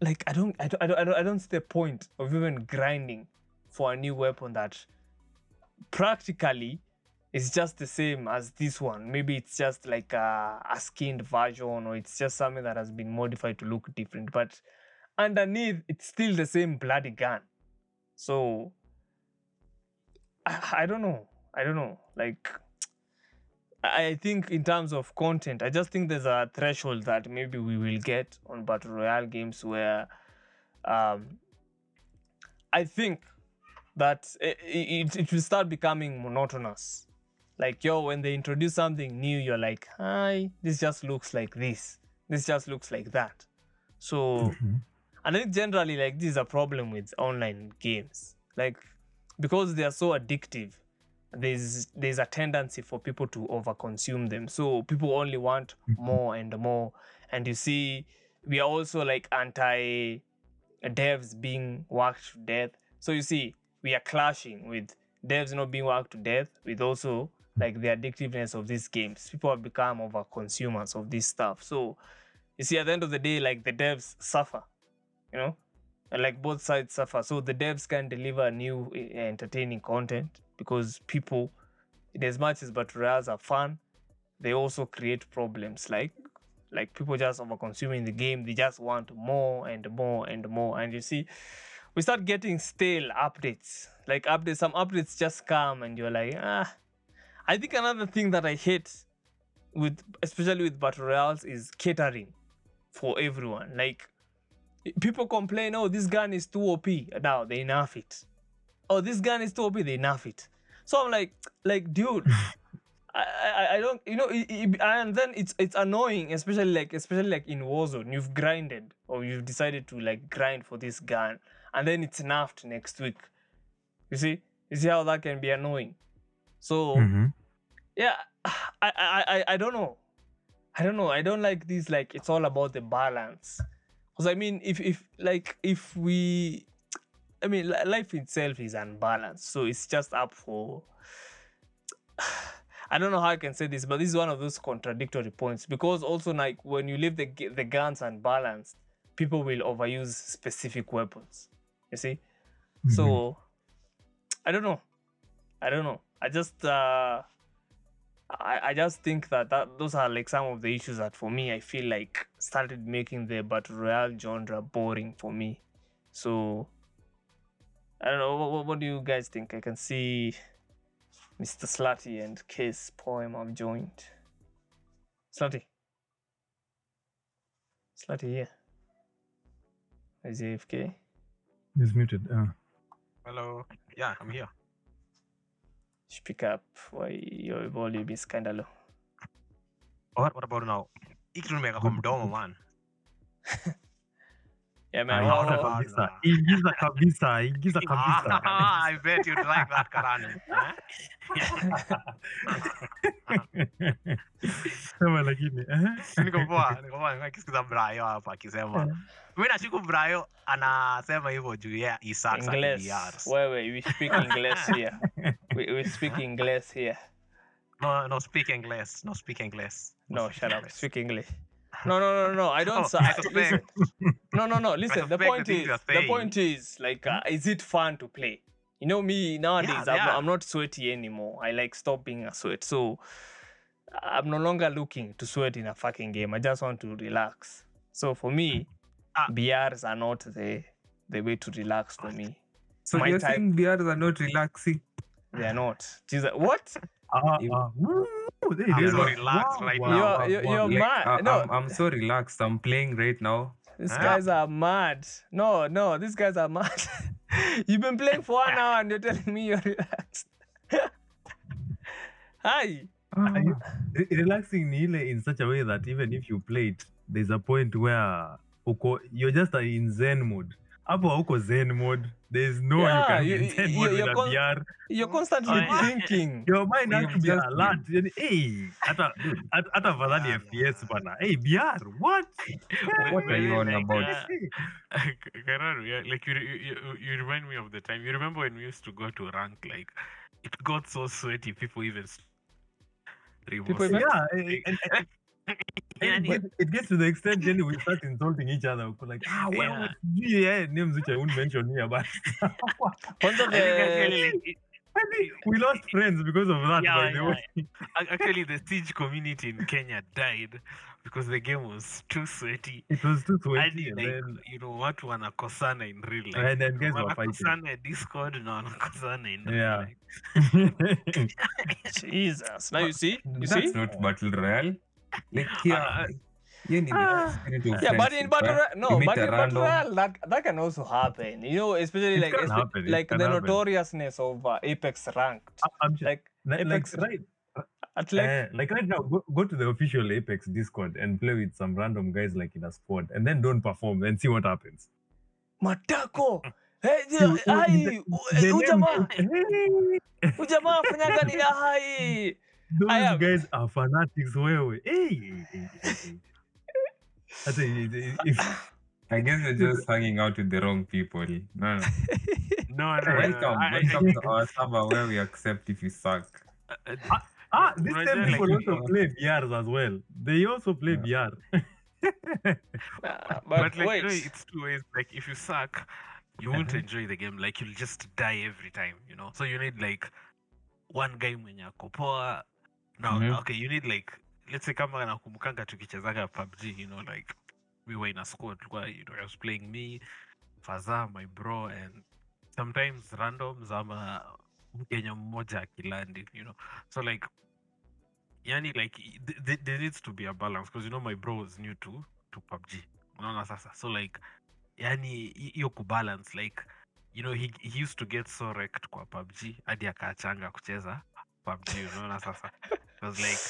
like I don't, I don't, I don't, I don't, I don't see the point of even grinding for a new weapon that practically is just the same as this one. Maybe it's just like a, a skinned version, or it's just something that has been modified to look different. But underneath, it's still the same bloody gun. So I, I don't know. I don't know. Like I think in terms of content, I just think there's a threshold that maybe we will get on battle royale games where um, I think that it, it, it will start becoming monotonous. Like yo, when they introduce something new, you're like, hi, this just looks like this. This just looks like that. So, mm-hmm. and I think generally like this is a problem with online games. Like because they are so addictive, there's there's a tendency for people to overconsume them so people only want mm-hmm. more and more and you see we are also like anti devs being worked to death so you see we are clashing with devs not being worked to death with also like the addictiveness of these games. People have become over consumers of this stuff. So you see at the end of the day like the devs suffer you know? And like both sides suffer. So the devs can deliver new eh, entertaining content because people in as much as battle royales are fun they also create problems. Like like people just over consuming the game. They just want more and more and more. And you see we start getting stale updates. Like updates some updates just come and you're like ah i think another thing that i hate with especially with battle royales is catering for everyone like people complain, oh, this gun is too OP. Now they nerf it. Oh, this gun is too OP. They nerf it. So I'm like, like, dude, I, I, I don't, you know, it, it- and then it's it's annoying, especially like, especially like in Warzone, you've grinded or you've decided to like grind for this gun, and then it's nerfed next week. You see, you see how that can be annoying. So Mhm. yeah, I, I, I, I don't know. I don't know. I don't like this. Like it's all about the balance. Because I mean, if if like if we, I mean, life itself is unbalanced, so it's just up for. I don't know how I can say this, but this is one of those contradictory points because also like when you leave the the guns unbalanced, people will overuse specific weapons. You see, so I don't know. I don't know. I just uh I, I just think that, that those are like some of the issues that for me I feel like started making the battle royale genre boring for me. So I don't know. What, what, what do you guys think? I can see Mr. Slutty and Case Poem have joined. Slutty. Slutty here. Is he AFK? He's muted. Uh, Hello. Yeah, I'm here. Speak up. Why your volume is kind of low. What, what about now? Hii kitu nimeweka kwa mdomo man. Yeah, man. how- ingiza how- kabisa. Ingiza kabisa. Ingiza kabisa. Ah, I bet you'd like that Karani. Sema lakini. eh? Niko poa, niko poa, nikisikiza Brayo hapa akisema. Mimi nashuku Brayo anasema hivyo juu ya Isaac English. Wait. We speak English here. We, we speak English here. No, no, speak English. No, speak English. No, speak shut up. Speak English. No, no, no, no. I don't. Oh, I listen. No, no, no. Listen. The suspect the point is, the point is, like, uh, is it fun to play? You know me nowadays. they I'm, not. I'm not sweaty anymore. I like stop being a sweat. So I'm no longer looking to sweat in a fucking game. I just want to relax. So for me, Ah. BRs are not the the way to relax for me. So My you're type- saying BRs are not relaxing? They are not. Jesus, what? Ah, You- ah. Woo, there I'm is. so relaxed right wow, now. wow, You're- you're. Like, mad. I, No. I'm, I'm so relaxed. I'm playing right now. These Huh? guys are mad. No, no, these guys are mad. You've been playing for one hour and you're telling me you're relaxed. Hi. Re- relaxing ni ile in such a way that even if you play it there's a point where you're just in zen mode hapo hauko zen mode. There's no you can be in zen mode you're with a VR You're constantly Oh, thinking. your mind has to be alert. yani hey hata hata- fps bana hey VR what? What are you on Like, about? uh, Kararu, yeah, like you, you, you, remind me of the time. You remember when we used to go to rank, like it got so sweaty, people even People yeah and, and, and, Yeah, and yeah. but it gets to the extent then we start insulting each other We're like ah well Yeah. sijui, eh, names which I won't mention here but Kwanza actually, the like, it- I think we lost friends because of that Yeah, by the yeah, way actually, the siege community in Kenya died because the game was too sweaty. it was too sweaty Hadi, and like, then you know, watu wanakosana in real life. and then guys were fighting wanakosana Discord na wanakosana in real Yeah. life. Jesus. Now you see, you That's see. not battle royale. Like here, Uh, like, you need the Yeah, but in friendship, battle eh? no, meet but a in battle random- that that can also happen. You know, especially It like can espe- happen, like the happen. notoriousness of uh, Apex ranked. I'm just, Like like, like Apex right at like Eh, like right now, go, go to the official Apex Discord and play with some random guys like in a squad, and then don't perform and see what happens. Matako. Hey, You- yeah, you- ai, the- u- the name- ujamaa, Hey, ujamaa afanyaga ni hai. Those I am- guys are fanatics. Wewe, hey, i- i- if- I guess you're just hanging out with the wrong people. No. no, no, no, welcome, I- I- welcome to our server where we accept if you suck. uh, ah, these Right same people like- also play BRs as well. They also play Yeah. BR. Nah, but, but like wait, you know, it's two ways. Like if you suck, you won't enjoy the game. Like you'll just die every time. You know. So you need like one game guy mwenye ako poa. mm -hmm. okay. You need like let's say kama nakumbukanga tukichezaga PUBG. You know, like we were in a squad. tulikuwa, You know, I was playing me, Faza, my bro, and sometimes randoms ama Mkenya mmoja akilandi. You know. So like yani like th- th- there needs to be a balance because you know my bro is new to to PUBG unaona sasa so like yani hiyo kubalance like you know he, he used to get so wrecked kwa PUBG hadi akaachanga kucheza PUBG unaona sasa it was like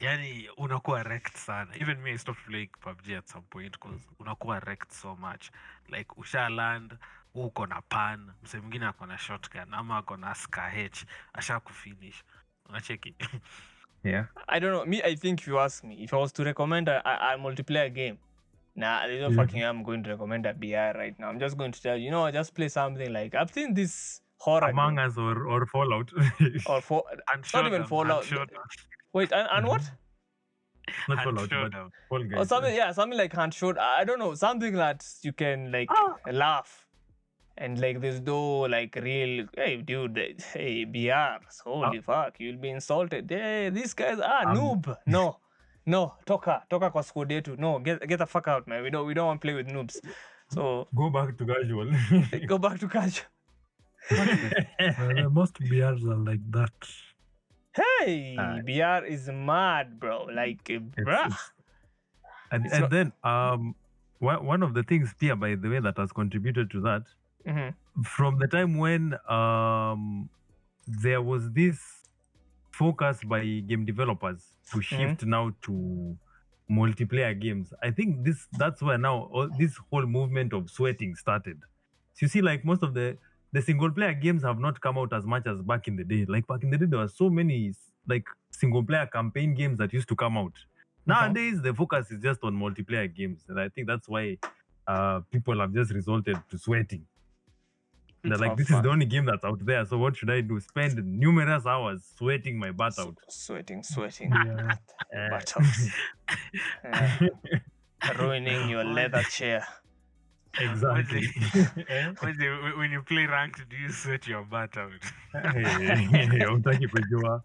yani unakuwa wrecked sana even me I stopped playing PUBG at some point because unakuwa wrecked so much like usha land huu uko na pan mse mwingine ako na shotgun ama ako na skh asha kufinish unacheki Yeah. I don't know. Me, I think if you ask me, if I was to recommend a, a, a multiplayer game, nah, there's no Mhm. fucking way I'm going to recommend a BR right now. I'm just going to tell you, you know, just play something like I've seen this horror Among game, Us or, or Fallout. or for and not even Showdown, Fallout. and Showdown. wait, and, and what? Not And Fallout, but Fall Guys. Or something, yeah, something like Hand Shot. I don't know, something that you can like laugh. And like there's no like real hey dude hey BRs holy fuck you'll be insulted hey these guys are Um, noob no no toka toka kwa squad yetu no get get the fuck out man we don't we don't want to play with noobs so Go back to casual. go back to casual Uh, most BRs are like that. hey Uh, BR is mad bro like uh, bruh and It's and not- then um one one of the things Pia, by the way, that has contributed to that Mhm. from the time when um there was this focus by game developers to shift now to multiplayer games. I think this that's where now all, this whole movement of sweating started. So you see, like most of the the single player games have not come out as much as back in the day. Like back in the day, there were so many like single player campaign games that used to come out. Nowadays, the focus is just on multiplayer games, and I think that's why uh, people have just resorted to sweating. They're It's like, not this is the only game that's out there. So what should I do? Spend numerous hours sweating my butt out. sweating sweating Yeah. Butt out. Ruining your leather chair exactly. Eh? When you- when- when you play ranked, do you sweat your butt out? Hey, hutaki kujua.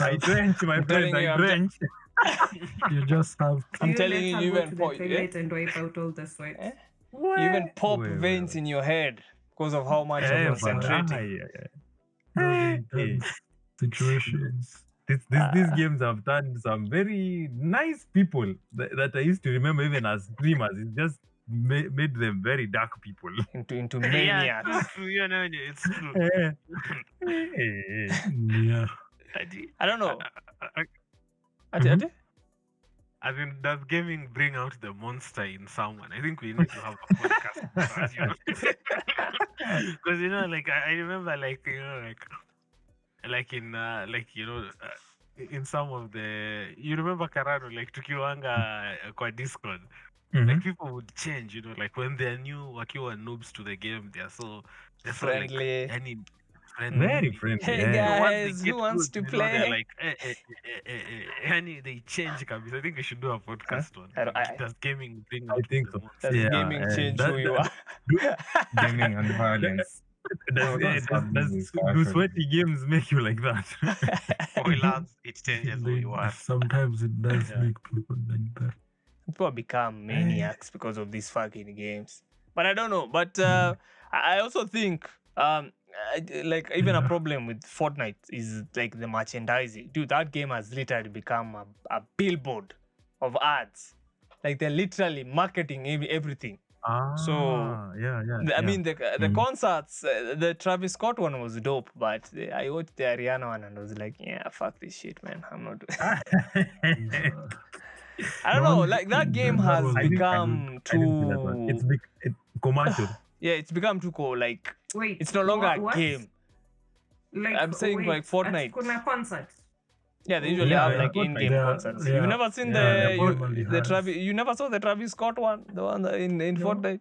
I drench, my friend. telling I you, I'm te- drench. You just have I'm telling you, you even to po- eh? and wipe out all the sweat. Eh? you even pop Wait, wait, veins wait. in your head because of how much Eh, you're but- concentrating ah, yeah, yeah. those Hey. intense situations. This, this, these Ah. games have turned some very nice people that, that I used to remember even as streamers. It just ma- made them very dark people. into into yeah, maniacs. it's true, you know, it's true. Eh. Hey. Yeah. Adi- I don't know. I- I- Ati, ati? I mean, does gaming bring out the monster in someone? I think we need to have a podcast. Because you, know? 'Cause, you know, like I, I remember, like you know, like like in uh, like you know, uh, in some of the you remember Karano, like tukiwanga uh, kwa Discord, Mhm. like people would change. You know, like when they're new, wakiwa noobs to the game, they're so they're so like Friendly. Very friendly. Hey, yeah. guys. once they who wants good, to you know, they're play? like, eh, eh, eh, eh, eh, yani they change kabisa. I think we should do a podcast on I don't- I- does gaming bring I out think the so. Does Yeah, gaming and change that- who you that- are? Gaming and violence. Does, Oh, eh, does, does, do sweaty games make you like that? Spoilers, it changes who you are. Sometimes it does Yeah. make people like that. People become maniacs because of these fucking games. But I don't know. But uh, I I also think um like even a problem with Fortnite is like the merchandising. Dude, that game has literally become a, a billboard of ads. Like they're literally marketing ev- everything. ah, yeah, yeah. The- I yeah. mean, the the Mm. concerts, uh, the Travis Scott one was dope, but the, I watched the Ariana one and I was like, yeah, fuck this shit, man. I'm not. I don't know. Like that game has was- I didn't- I become didn't- I didn't see that one. It's too. big, it, commercial. Yeah, it's become too cool. Like Wait. it's no longer wha- a game. Like, I'm saying, like, at Fortnite. Kuna concert. Yeah, they usually Yeah, have yeah, like in-game Yeah, concerts. yeah, You've never seen yeah, the they you, the. Travis. You never saw the Travis Scott one, the one in in No. Fortnite.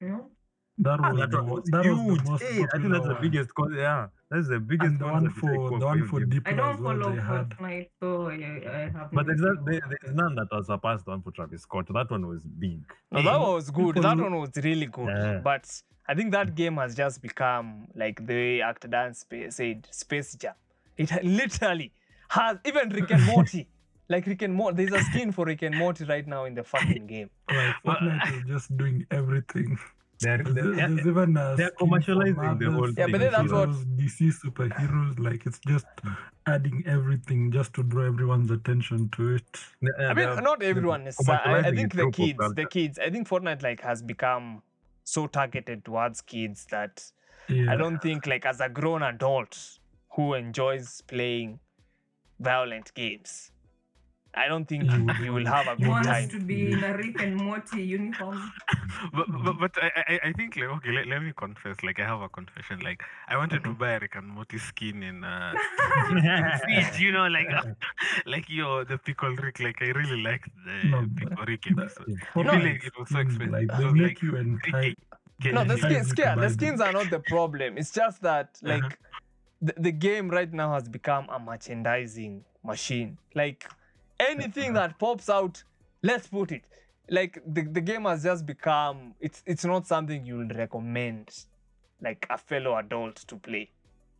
You know? That Ah, was that the, was that was huge. the most Hey, I think popular that's the biggest. Cause, yeah, that's the biggest. The one for the one for deep. Diplo I don't as well, follow they had. Fortnite, so I, I have But there's, no not, there, there's none that was surpassed the one for Travis Scott. That one was big. No, that one was good. That one was really good. Yeah. But I think that game has just become like the way Actor Dan Spa- said, Space Jam. It literally has even Rick and Morty. Like Rick and Morty, there's a skin for Rick and Morty right now in the fucking game. Like Fortnite is just doing everything. They're, There's, they're, there's even a they're commercializing the whole Marvel Yeah, but then that's what- superheroes, DC superheroes. Like it's just adding everything just to draw everyone's attention to it. I mean, not everyone is. I, I think the kids, the kids. I think Fortnite like has become so targeted towards kids that Yeah. I don't think like as a grown adult who enjoys playing violent games, I don't think you, you will have a He good wants time. to be in a Rick and Morty uniform. but, but, but I, I, I think like okay let, let me confess like I have a confession like I wanted to buy a Rick and Morty skin in uh Siege, you know like like yo the pickle Rick like I really liked the No, pickle Rick that- episode. No, like it was so expensive. Like It they was make like you entice. No, the Yeah. skins, Entice yeah, the skins are not the problem. It's just that like Uh-huh. the, the game right now has become a merchandising machine. Like anything that pops out, let's put it. Like the, the game has just become it's it's not something you would recommend like a fellow adult to play.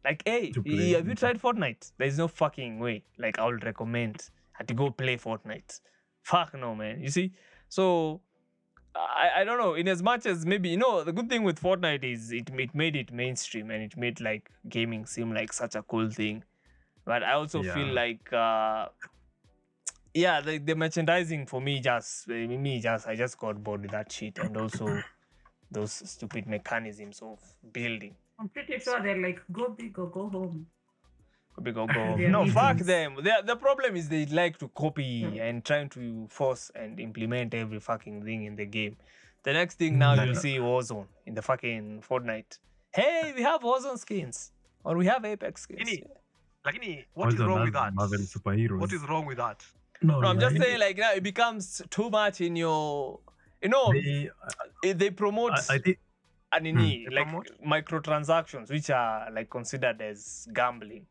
Like, hey, play, have you tried Fortnite? There's no fucking way. Like I would recommend to go play Fortnite. Fuck no, man. You see? So I, I don't know. In as much as maybe you know the good thing with Fortnite is it, it made it mainstream and it made like gaming seem like such a cool thing. But I also feel like uh yeah, the, the merchandising for me just eh, me just I just got bored with that shit and also those stupid mechanisms of building. I'm pretty sure they're like, go big or go home. Go big or go home. Their No, fuck meetings. them. The, the problem is they like to copy and trying to force and implement every fucking thing in the game. The next thing now you Yeah. see Warzone in the fucking Fortnite. Hey, we have Warzone skins. Or we have Apex skins. Ini- Lakini, what is Also wrong with that? Marvel superheroes. What is wrong with that? No, No, I'm just saying like now it becomes too much in your you know They, eh, they promote I, I think anini, They like promote? microtransactions which are like considered as gambling.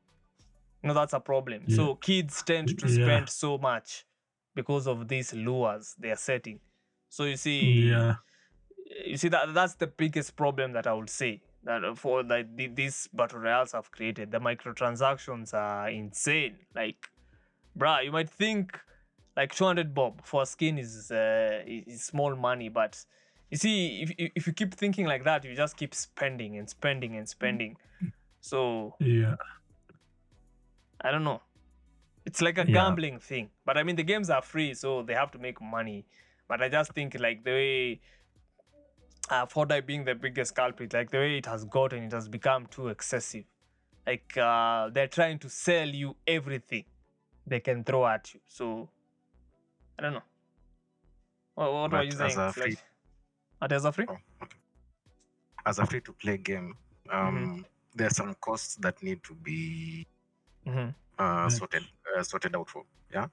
You know that's a problem. So kids tend to Yeah. spend so much because of these lures they are setting. So you see yeah, you see that that's the biggest problem that i would say that uh, for like the, these battle royals have created. The microtransactions are insane. Like bruh you might think like 200 bob for a skin is uh, is small money but you see if, if if you keep thinking like that you just keep spending and spending and spending so yeah. i don't know it's like a Yeah. gambling thing but i mean the games are free so they have to make money but i just think like the way uh, Fortnite being the biggest culprit, like the way it has gotten, it has become too excessive. Like uh, they're trying to sell you everything. They can throw at you. So I don't know. What, what were But you as saying? a It's free- like, as a free? Oh, okay. As a free to play game, um, there are some costs that need to be Mm-hmm. uh, sorted uh, sorted out for. Yeah.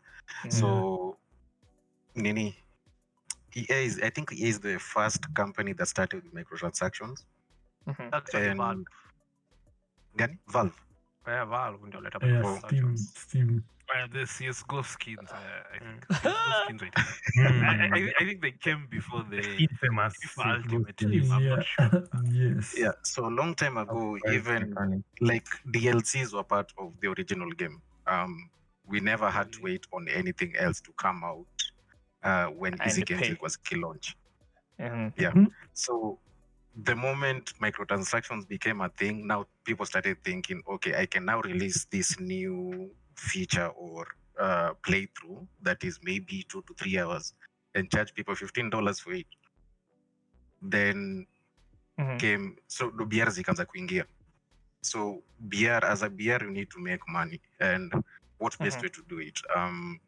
Mhm. So, Nini, EA is I think EA is the first company that started with microtransactions. Mhm. Actually, And Valve. Gani? Valve. Yeah, Valve ndio leta Yeah, microtransactions. Steam, Steam. Uh, the CSGO skins, uh, I think. Mm. CSGO skins, wait. Hmm. I, I, I think they came before the Infamous. FIFA Ultimate CS:GO Team. I'm not sure. yes. Yeah. So a long time ago, Very even iconic. like DLCs were part of the original game. Um, we never had to wait on anything else to come out uh, when And Easy Games was key launch. Mhm. Yeah. Mhm. So the moment microtransactions became a thing, now people started thinking, okay, I can now release this new feature or uh, playthrough that is maybe two to three hours and charge people fifteen dollars for it. Then Mhm. came so the BR zikaanza kuingia. So BR as a BR you need to make money and what best Mhm. way to do it? Um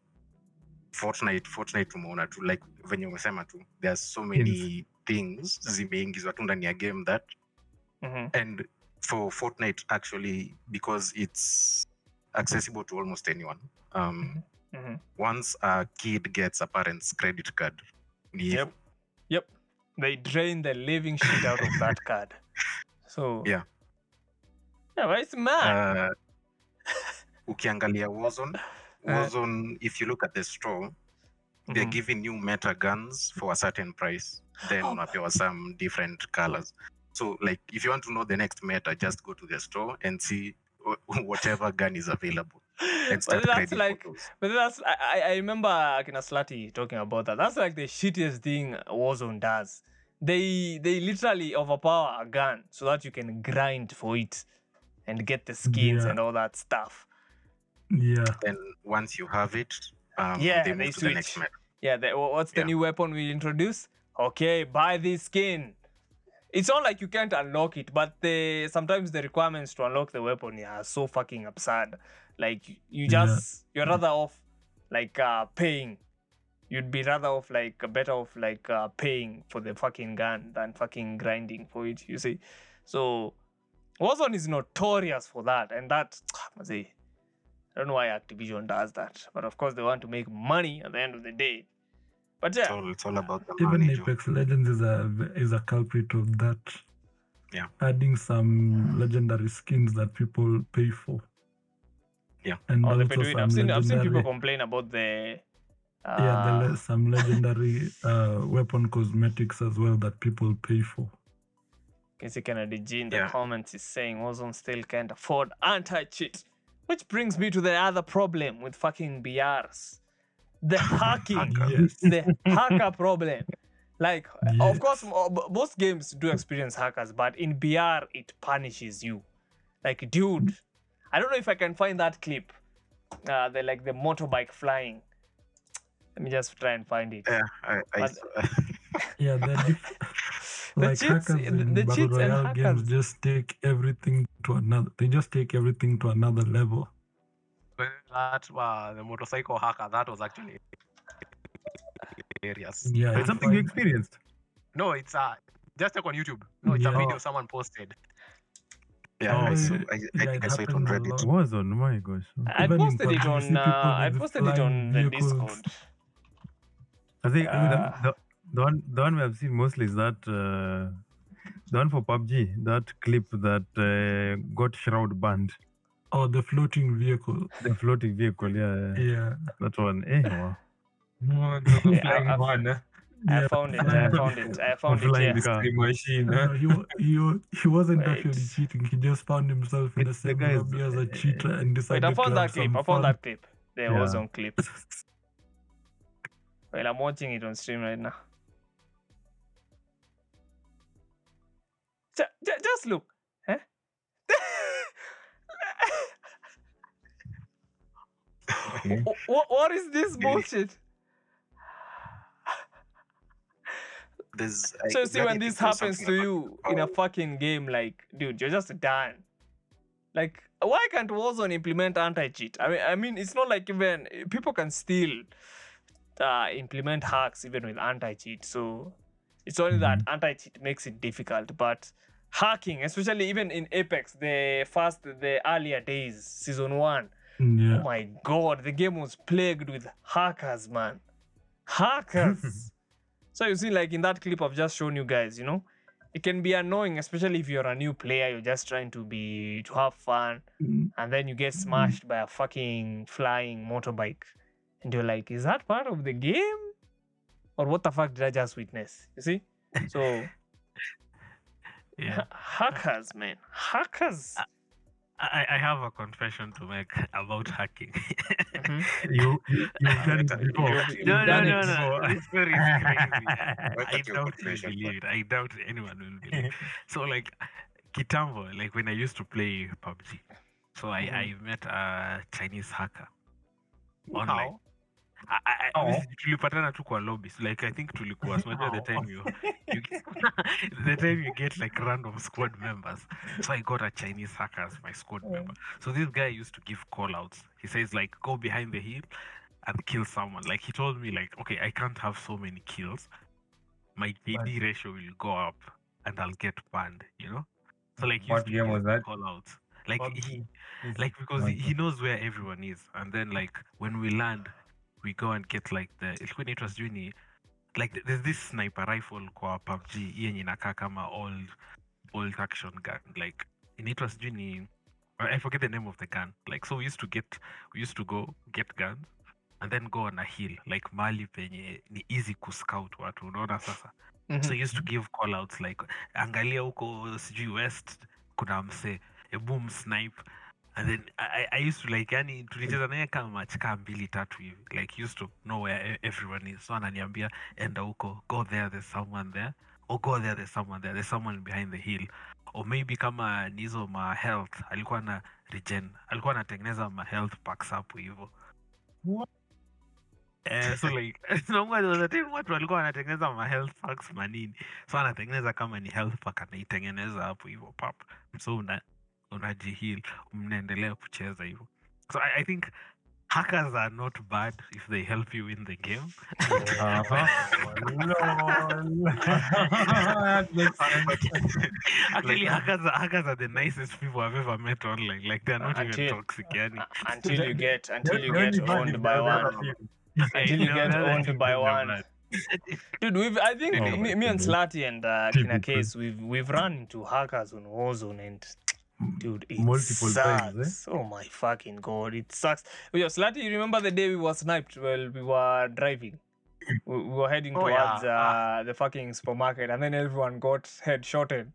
Fortnite, Fortnite tumeona tu like venye umesema tu there are so many things zimeingizwa tu ndani ya game that Mhm. and for Fortnite actually because it's accessible to almost anyone. Um Mhm. once a kid gets a parent's credit card. Yep. Yep. They drain the living shit out of that card. So Yeah. Yeah, but it's mad. Uh, ukiangalia Warzone, Uh, Warzone, if you look at the store, they're Mhm. giving you meta guns for a certain price. Then Oh. unapewa some different colors. So, like, if you want to know the next meta, just go to the store and see whatever gun is available and But start that's like, for those. but that's I, I- I remember Akina Slati talking about that. That's like the shittiest thing Warzone does. They they literally overpower a gun so that you can grind for it and get the skins Yeah. and all that stuff. Yeah. Then once you have it, um, Yeah, they they move to the next switch. meta. Yeah, the, what's the Yeah. new weapon we introduce? Okay, buy this skin. It's not like you can't unlock it, but the sometimes the requirements to unlock the weapon are so fucking absurd. Like you- you Yeah. just you're rather off like uh paying. You'd be rather off like better off like uh paying for the fucking gun than fucking grinding for it. You see, so Warzone is notorious for that, and that I don't know why Activision does that, but of course they want to make money at the end of the day. But It's yeah, all, it's all about the Even money. Joe. Apex Legends is a is a culprit of that. Yeah. Adding some legendary skins that people pay for. Yeah. And oh, also Bedouin. some I've seen I've seen people complain about the uh, yeah, the le- some legendary uh, weapon cosmetics as well that people pay for. Casey Kennedy G in the Yeah. comments is saying Warzone still can't afford anti-cheat. Which brings me to the other problem with fucking BRs. The hacking. Yes. the hacker problem. Like, of course, Yes. most games do experience hackers, but in BR, it punishes you. Like, dude, I don't know if I can find that clip. Uh, the like the motorbike flying. Let me just try and find it. Yeah, I, I, But- Yeah, the The like cheats- hackers the- in the battle cheats and royale games just take everything to another. They just take everything to another level. But that uh, the motorcycle hacker that was actually hilarious. Yeah, It's I something you experienced. No, it's uh just check on YouTube. No, it's a video someone posted. yeah, I, Oh, saw, it- I, I think it I saw it on happens a Reddit. lot. Warzone, my gosh. I Even posted it on. see Uh, I posted it on the vehicles. Discord. I think I mean, the, Uh, the, the one the one we have seen mostly is that uh, the one for PUBG, that clip that uh, got Shroud banned. Oh, the floating vehicle. The floating vehicle, yeah, yeah. Yeah. that one. Eh, wow. Oh, the Yeah, flying I- I- one, eh? I Yeah, found it. I found it. I found it. flying Yeah. The machine, No, eh? no, he, he, he wasn't actually cheating. He just found himself in the It's the same guys- lobby as a cheater and Wait, decided I found to that have clip. some I found fun. that clip. The Yeah. Warzone clip. Well, I'm watching it on stream right now. Ju- ju- just look. Eh? Okay. Wh- wh- what is this bullshit? There's, So see when this happens to you in a fucking game, like, dude, you're just done. Like, why can't Warzone implement anti-cheat? I mean, I mean, it's not like even people can still uh, implement hacks even with anti-cheat. So it's only that anti-cheat makes it difficult. But hacking, especially even in Apex, the first, the earlier days, season one, Yeah. oh my god, the game was plagued with hackers, man. Hackers. so you see, like in that clip I've just shown you guys, you know, it can be annoying, especially if you're a new player, you're just trying to be to have fun, mm. and then you get smashed by a fucking flying motorbike. And you're like, is that part of the game? Or what the fuck did I just witness? You see? So Yeah. hackers, man. Hackers. I, I have a confession to make about hacking. Mhm. You, you you've done it before. no, no, no, no. before. This story is crazy. I at your doubt you confession, believe it. I doubt anyone will believe. it. So like Kitambo, like when I used to play PUBG, so I, I met a Chinese hacker online. I, I, I, Oh. tulipatana tu kwa lobby so like i think tulikuwa so the time you, you the time you get like random squad members. So i got a chinese hacker as my squad member. So this guy used to give call outs he says like go behind the hill and kill someone. Like he told me like okay i can't have so many kills. My kd ratio will go up and i'll get banned you know? So like What game was that? call outs like he like because he, he knows where everyone is. And then like when we land we go and get like the ilikuwa inaitwa sijui ni like there's this sniper rifle kwa PUBG hii yenye inakaa kama old old action gun like inaitwa sijui ni I forget the name of the gun like so we used to get we used to go get guns and then go on a hill like mali penye ni easy kuscout watu unaona sasa? So he used to give call outs like angalia huko sijui west kuna mse ebu snipe and then I, I- used to like yani tulicheza naye kama match kaa mbili tatu hivi. Like used to know where e- everyone is. So ananiambia enda huko go there there's someone there. Or go there there's someone there. There's someone behind the hill. Or maybe kama nizo ma health alikuwa na regen alikuwa anatengeneza ma health packs up hivyo Eh, so like watu walikuwa wanatengeneza ma health packs manini so anatengeneza kama ni health pack anaitengeneza hapo hivyo pap. So una unajihil mnaendelea kucheza hivyo so I, i think hackers are not bad if they help you in the game That makes actually hackers, are, hackers are the nicest people i've ever met online like they're not even toxic yani until you get until you The get owned by one. Until you get no, no, owned by one. Dude, we've I think Oh me, me and goodness. Slati and uh, Kina Typical. Case we've we've run into hackers on Warzone and dude it Multiple sucks. times, Oh my fucking god, it sucks. Oh, yeah, Slati, you remember the day we were sniped while we were driving? We, we were heading Oh, yeah. towards uh, the fucking supermarket and then everyone got headshotted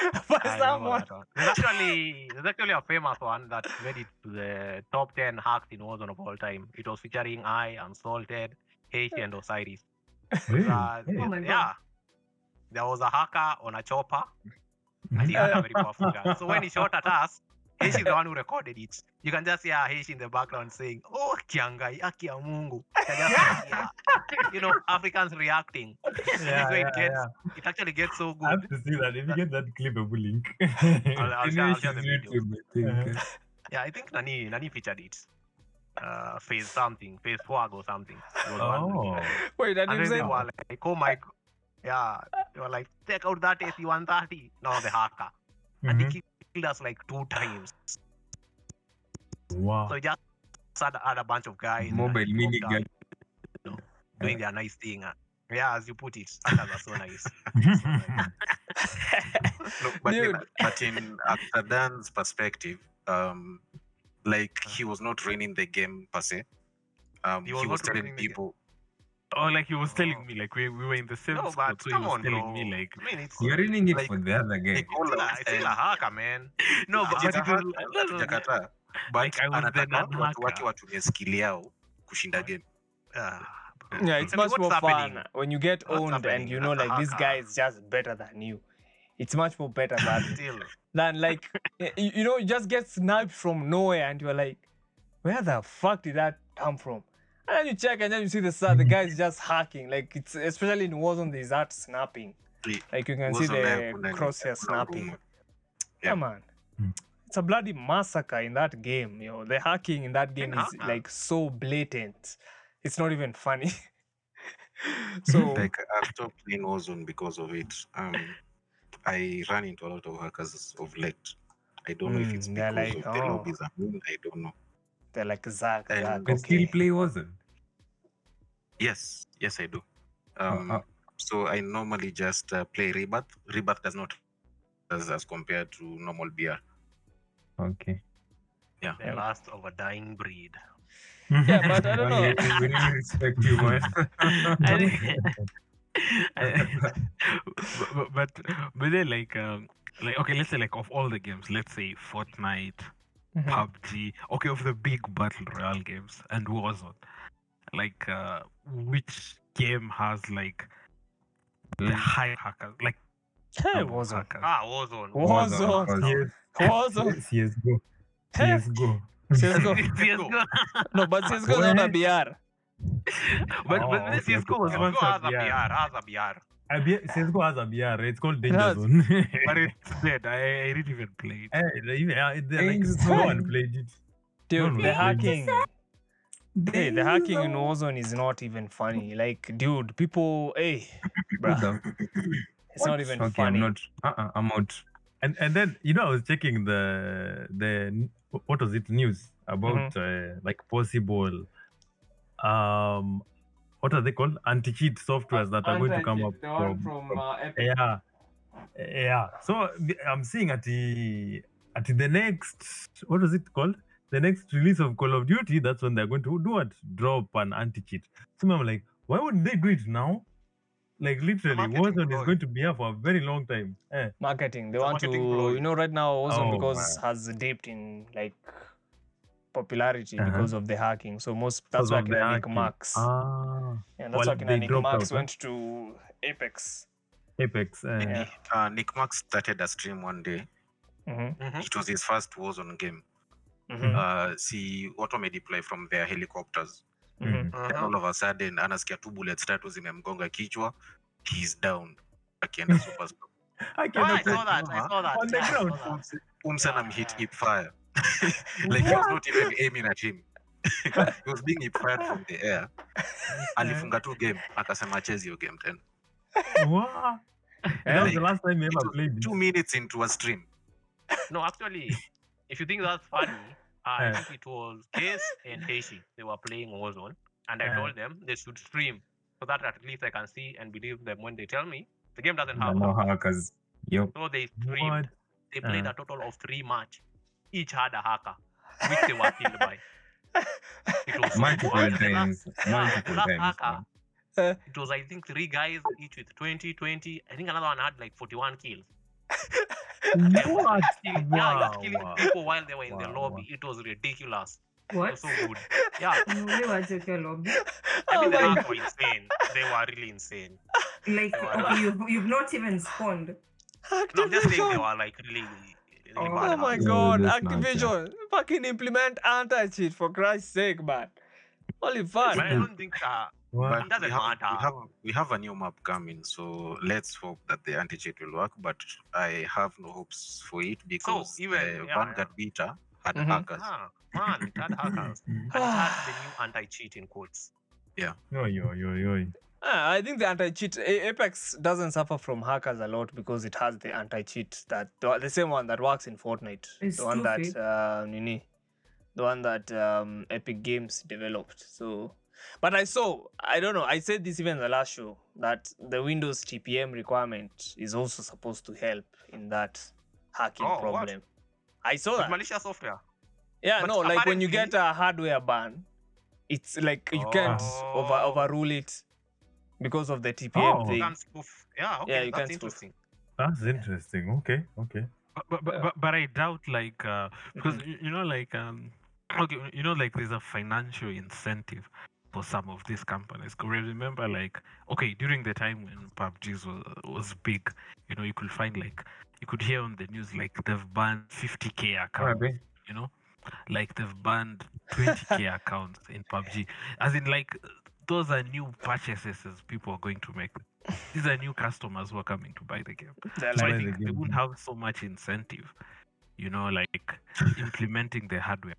by I someone. that. There's actually there's actually a famous one that made it to the top ten hacks in Warzone of all time. It was featuring I, Unsalted, H, and Osiris. Really? Uh, Oh my God. yeah. There was a hacker on a chopper, and he had a very powerful gun. So when he shot at us, H is the one who recorded it. You can just hear H in the background saying, "Oh, Kiangai, Aki ya Mungu." You can just hear, you know, Africans reacting. Yeah, so it yeah, gets, yeah. it actually gets so good. I have good. to see that. If you get that clip, I will link. I'll, I'll, share, I'll share the Finishes video. YouTube, I think. Uh-huh. Yeah, I think Nani Nani featured it. Uh, phase something, phase four or something. It was one with Oh. Wait, and And you then they said were like, oh my, g- yeah, they were like, check out that AC-130. No, the hacker. And Mhm. he killed us like two times. Wow. So he just had, had a bunch of guys Mobile mini popped gun. you know, doing their nice thing. uh. Yeah, as you put it, hackers are so nice. So nice. No, but, in, Dude. but in Octadan's perspective, um, like he was not running the game per se. Um, He he was was, telling running game. people. Oh like he was telling me like we, we were in the same No, squad but so he come was on, telling bro. me like I mean, it's, You're reading it Like- for the other guy. They call still a, out it's still a and- hacker, man. no but, It but is a it was, hacker, no, no. But Like, I was the anataka watu non-hacker. wake watumie skill yao kushinda game. Ah, yeah, it's I mean, much more what's fun happening? when you get What's owned and you know like this guy is just better than you. It's much more better than Still. than like you, you know you just get sniped from nowhere and you're like where the fuck did that come from and then you check and then you see the sa- the guy is just hacking like it's especially in Warzone there's that snapping like you can see Warzone the crosshair snapping yeah Yeah. man Mm. it's a bloody massacre in that game. You know, the hacking in that game is like so blatant. It's not even funny. so like I've stopped playing Warzone because of it. Um, I run into a lot of hackers of late. I don't know if it's Mm, because like, of the oh. lobbies I'm in. I don't know. They're like Zach, And Zach, You can still okay. play Warzone. Yes, yes, I do. Uh, Um, uh, so I normally just uh, play Rebirth. Rebirth does not as, as compared to normal BR. okay. Yeah. The last of a dying breed. Yeah, but I don't know. we- we really respect you, man. I think- I- but, but but then like um like okay let's say like of all the games let's say Fortnite, Mhm. PUBG okay of the big battle royale games and Warzone like uh which game has like the high hackers like Hey, Warzone. hackers? Ah, Warzone. Warzone. Warzone. Warzone. CSGO. Hey. CSGO. CSGO. CS:GO. No, but CSGO is not a BR. but Oh, but okay, CS:GO was once a has a BR, BR, has a BR. I be, CSGO has a BR. It's called Danger has. Zone. but it's dead I, I didn't even play it Eh, even- uh, they're like, no one played it. Dude, no, the no, hacking. Hey, the hacking in Warzone is not even funny. Like, dude, people, hey, bruh, it's not even okay, funny. I'm not. Uh-uh, I'm out. And and then you know I was checking the the n- what was it news about Mm-hmm. uh, like possible um what are they called? Anti cheat softwares that are going to come up from, from- uh, yeah. Yeah. So I'm seeing at the at the next what was it called? The next release of Call of Duty that's when they're going to do what? Drop an anti cheat so I'm like why wouldn't they do it now? Like literally marketing Warzone ploy. is going to be here for a very long time. Eh. marketing. They It's a want to, marketing you know, right now Warzone Oh, because man. has dipped in like popularity Uh-huh. because of the hacking. So most that's why of Nick hacking. Max. ah Yeah, that's well, why they Nick Mercs out, went to Apex. Apex eh. Yeah. Uh, Nick Mercs started a stream one day. Mm-hmm. Mhm. It was his first Warzone game. Mm-hmm. Uh, see watu wamedeploy from their helicopters. Mm-hmm. Mhm. Then Uh-huh. all of a sudden anasikia tu bullets tatu zimemgonga kichwa. He's down. Akienda super stop. I Oh, I saw that. I saw that. on the ground saw that. Umsana hit hip fire. Like he was not even aiming at him. he was being fired from the air. Alifunga tu game akasema chezi hiyo game tena. Wow. that was the last time you It ever played two minutes into a stream. No, actually, if you think that's funny, uh, I Eh. think it was Case and Heishi. They were playing Warzone, and I Eh. told them they should stream so that at least I can see and believe them when they tell me the game doesn't No have. more hackers. hackers. Yo. So they streamed. What? They played a total of three match. Each had a hacker, which they were killed by. It was Multiple. The times. last- Multiple last times. hacker, man. it was I think three guys each with 20, 20. I think another one had like 41 kills. What? Killing, yeah, he was Wow, killing wow. people while they were in the Wow, lobby. It was ridiculous. It What? was so good. Yeah. Wale wache kwa lobby. I mean, Oh the my hacks were insane. They were really insane. Like were okay, you've you've not even spawned. No, I'm just saying they were like really, really Oh. My hacks. God, that's not Activision, fucking implement anti-cheat for Christ's sake, man. Holy fuck. But I don't think uh, But it doesn't we have, matter. we have we have a new map coming, so let's hope that the anti cheat will work. But I have no hopes for it because even- the yeah, Vanguard beta had Mhm. hackers. ah, man, it had hackers. And it had the new anti-cheat in quotes. Yo, yo, yo, yo. Ah, I think the anti-cheat Apex doesn't suffer from hackers a lot because it has the anti-cheat that the, the same one that works in Fortnite, It's the one that uh, Nini, the one that um, Epic Games developed. So, but I saw I don't know. I said this even in the last show that the Windows TPM requirement is also supposed to help in that hacking Oh, what? problem. I saw With that. malicious software. Yeah, But no, like when you get a hardware ban, it's like you can't over Oh. overrule it because of the TPM Oh. Thing. can. Yeah, okay, Yeah, you that's can spoof. interesting. That's interesting. Okay, okay. but but, but, but, but I doubt like uh, because y you know like um okay you know like there's a financial incentive for some of these companies. 'Cause remember like okay during the time when PUBG was was big, you know you could find like you could hear on the news like they've banned 50k accounts. You know, like they've banned 20k accounts in PUBG. As in like those are new purchases as people are going to make. These are new customers who are coming to buy the game. So I Buy the think they won't have so much incentive you know, like implementing the hardware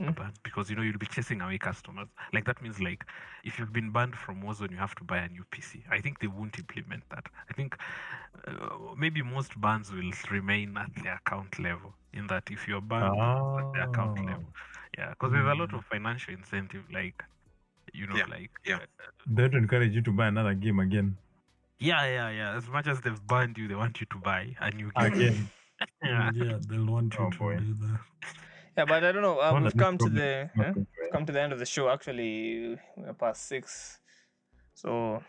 Mm. because you know you'll be chasing away customers. Like that means like if you've been banned from Warzone, you have to buy a new PC. I think they won't implement that. I think uh, maybe most bans will remain at the account level. In that if you're banned it's at the account Ah. level, yeah, because there's a lot Mm. of financial incentive, like you know, Yeah, like yeah. They don't encourage you to buy another game again. yeah, yeah, yeah. As much as they've banned you, they want you to buy a new game. Again. yeah. Yeah, they'll want you Oh, to boy. do that. Yeah, but I don't know. Uh, One we've come to the is not huh? come to the end of the show. Actually, we're past six. So,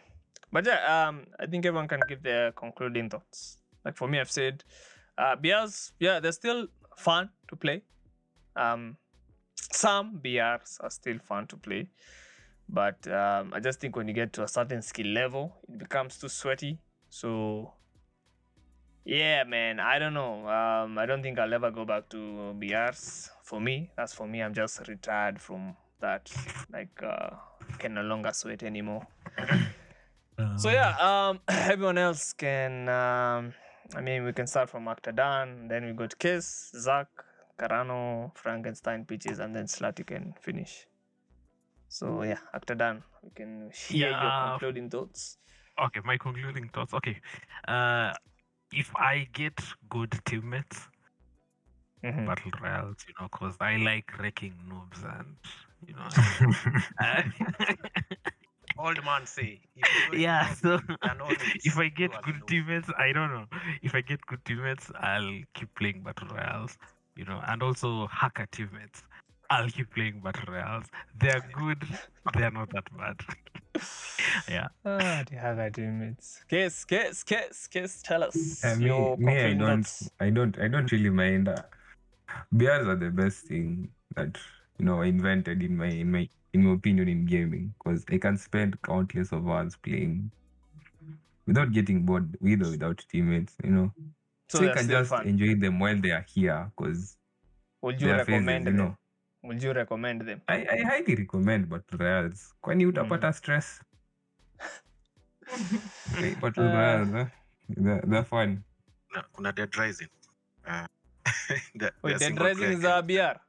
but yeah, um, I think everyone can give their concluding thoughts. Like for me, I've said, uh, BRs, yeah, they're still fun to play. Um, some BRs are still fun to play, but um, I just think when you get to a certain skill level, it becomes too sweaty. So, yeah, man, I don't know. Um, I don't think I'll ever go back to BRs. For me, that's for me. I'm just retired from that. Like, uh, can no longer sweat anymore. So yeah, um, everyone else can. Um, I mean, we can start from Octadan, then we go to Kiss, Zach, Carano, Frankenstein, Peaches, and then Slati can finish. So yeah, Octadan, we can hear your Yeah. concluding thoughts. Okay, my concluding thoughts. Okay, uh, if I get good teammates, Mhm. battle royals, you know, cause I like wrecking noobs and you know. Old man say. yeah, don't so know, then if I get good the teammates, I don't know. If I get good teammates, I'll keep playing battle royals, you know, and also hacker teammates. I'll keep playing battle royals. They're good. They're not that bad. yeah. Ah, the other teammates. Kiss, Kiss, Kiss, Kiss. Tell us Uh, me, your me, I don't. I don't, I don't really mind. Uh, bears are the best thing that you know invented in my, in my, in my opinion, in gaming. Because I can spend countless of hours playing without getting bored, with or without teammates. You know, So so, I can just fun. enjoy them while they are here. Because Would you they are phases, recommend you them? know. Would you recommend them? I, I highly recommend bottle royals. Kwani utapata stress? Okay, battle Uh, royals, eh? they're, they're fun. Na- kuna dead rising uh, the, Wait, Dead Rising is game. a BR.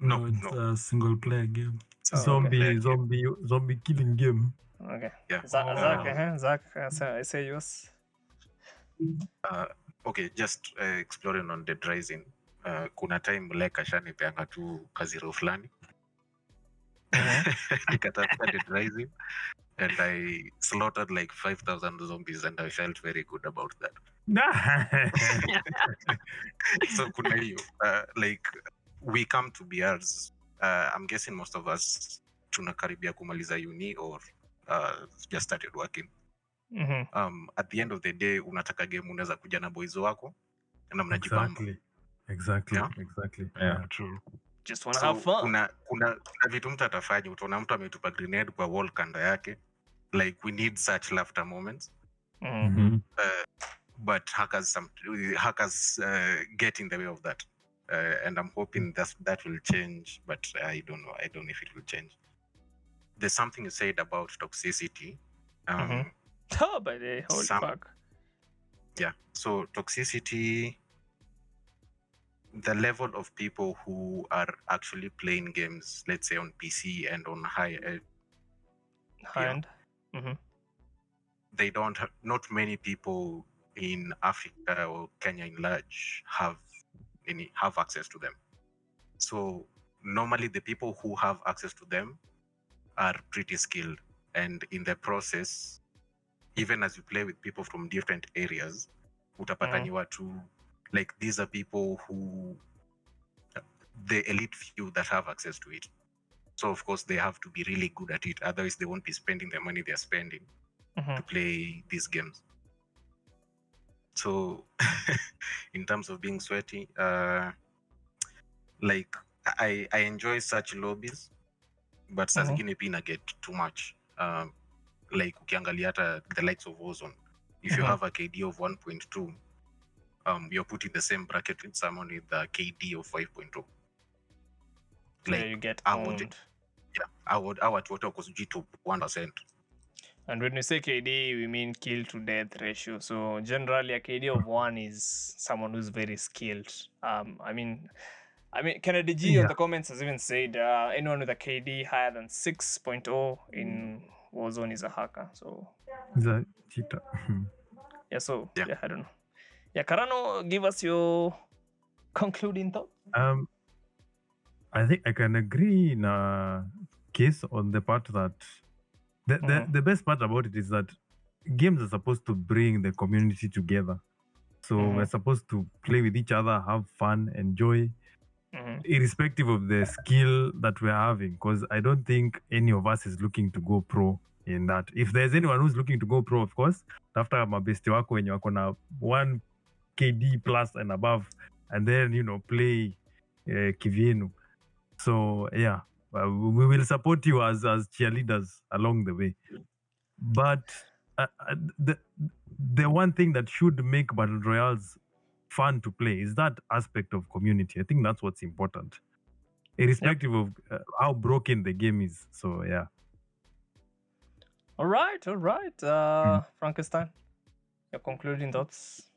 No, No, it's no. a single player game. Oh, okay. zombie, zombie, zombie killing game. Okay. Yeah. Z- Oh. Zach, uh-huh. Zach uh, say yours. uh, okay just uh, exploring on dead rising uh, kuna time like ashanipeanga tu kaziro fulani. Nikatafuta dead and i slaughtered like 5000 zombies and i felt very good about that. So kuna hiyo. Uh, like we come to brs uh, i'm guessing most of us tunakaribia kumaliza uni or uh, just started working. Mhm. um, at the end of the day unataka game unaweza kuja na boys wako na mnajipamba. Exactly. Exactly. Yeah. Exactly. Yeah, true. Just wanna so have fun. kuna, kuna, kuna vitu mtu atafanya utaona mtu ametupa grenade kwa wall kando yake like we need such laughter moments Mhm. Mhm. uh, but hackers, some, hackers uh, get in the way of that uh, and i'm hoping that that will change but i don't know i don't know if it will change there's something you said about toxicity um, Mhm. Oh, by the holy Some- fuck. yeah so toxicity the level of people who are actually playing games let's say on pc and on high uh, Hand. they don't have, not many people in africa or kenya in large have any have access to them so normally the people who have access to them are pretty skilled and in the process even as you play with people from different areas utapata Mhm. ni watu like these are people who the elite few that have access to it. So of course they have to be really good at it. Otherwise they won't be spending the money they're spending Mhm. to play these games. So in terms of being sweaty uh like i i enjoy such lobbies but saa zingine pia get too much. Um, like ukiangalia hata the likes of ozone if you Mhm. have a kd of 1.2 um, you're put in the same bracket with someone with a kd of 5.2 So like you get I would- owned. yeah, I would, I would, what was top one percent. And when we say KD, we mean kill to death ratio. So generally, a KD of one is someone who's very skilled. Um, I mean, I mean, Kennedy G on Yeah. the comments has even said uh, anyone with a KD higher than 6.0 in Warzone is a hacker. So Is a cheater. yeah, so Yeah. yeah, I don't know. Yeah, Karano, give us your concluding thought. Um, I think I can agree in a case on the part that the, the, Mhm. the best part about it is that games are supposed to bring the community together. So Mhm. we're supposed to play with each other, have fun, enjoy, Mhm. irrespective of the skill that we're having. Because I don't think any of us is looking to go pro in that. If there's anyone who's looking to go pro, of course, after my mabesti wako wenye wako na one KD plus and above, and then you know play uh, kivyenu. So yeah, uh, we will support you as as cheerleaders along the way. But uh, uh, the the one thing that should make battle royals fun to play is that aspect of community. I think that's what's important, irrespective of uh, how broken the game is. So yeah. All right, all right. Uh, Frankenstein, your concluding thoughts.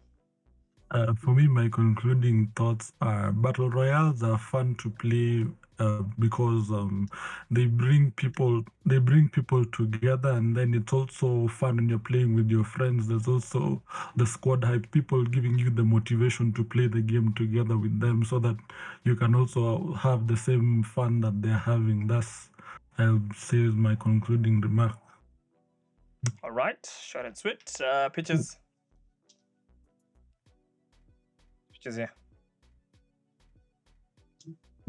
Uh, for me, my concluding thoughts are battle royales are fun to play uh, because um, they bring people they bring people together, and then it's also fun when you're playing with your friends. There's also the squad hype, people giving you the motivation to play the game together with them, so that you can also have the same fun that they're having. That's I'll say my concluding remark. All right, short and sweet. Uh, Peaches. Peaches, yeah.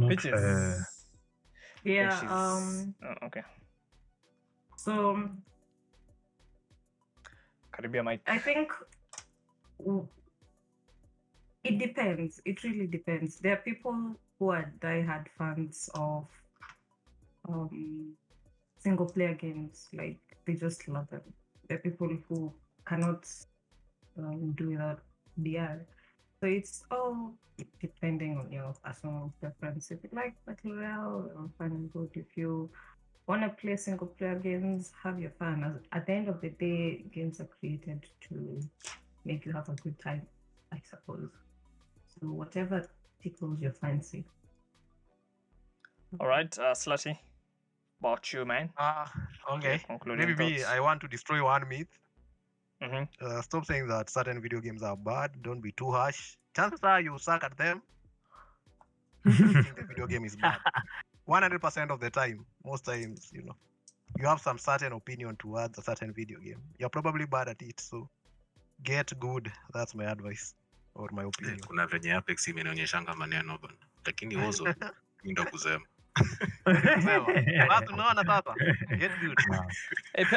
Peaches. Uh, Yeah. Peaches. Um. Oh, okay. So Caribbean mic. I think it depends. It really depends. There are people who are diehard fans of um, single player games. Like they just love them. There are people who cannot um, do without BR. So it's all depending on your personal preference. If you like Battle Royale, or fun and good. If you want to play single player games, have your fun. As- At the end of the day, games are created to make you have a good time, I suppose. So whatever tickles your fancy. All right, uh, Slati. About you, man. Ah, okay. Maybe me, thoughts. I want to destroy one myth. Mhm. Uh, stop saying that certain video games are bad. Don't be too harsh. Chances are you suck at them. The video game is bad. 100% of the time, most times, you know, you have some certain opinion towards a certain video game. You're probably bad at it. So get good. That's my advice or my opinion. kuna venye apex imenionyeshanga maneno bana lakini ozo ndo kusema sasa? Get good.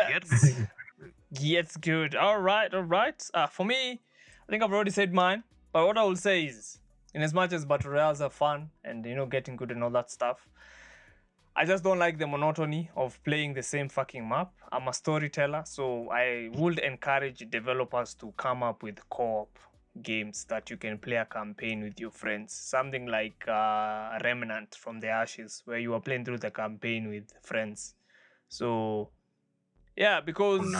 Get good. Gets good. All right, all right. Uh, for me, I think I've already said mine. But what I will say is, in as much as battle royales are fun and you know getting good and all that stuff, I just don't like the monotony of playing the same fucking map. I'm a storyteller, so I would encourage developers to come up with co-op games that you can play a campaign with your friends. Something like uh, Remnant from the Ashes, where you are playing through the campaign with friends. So, yeah, because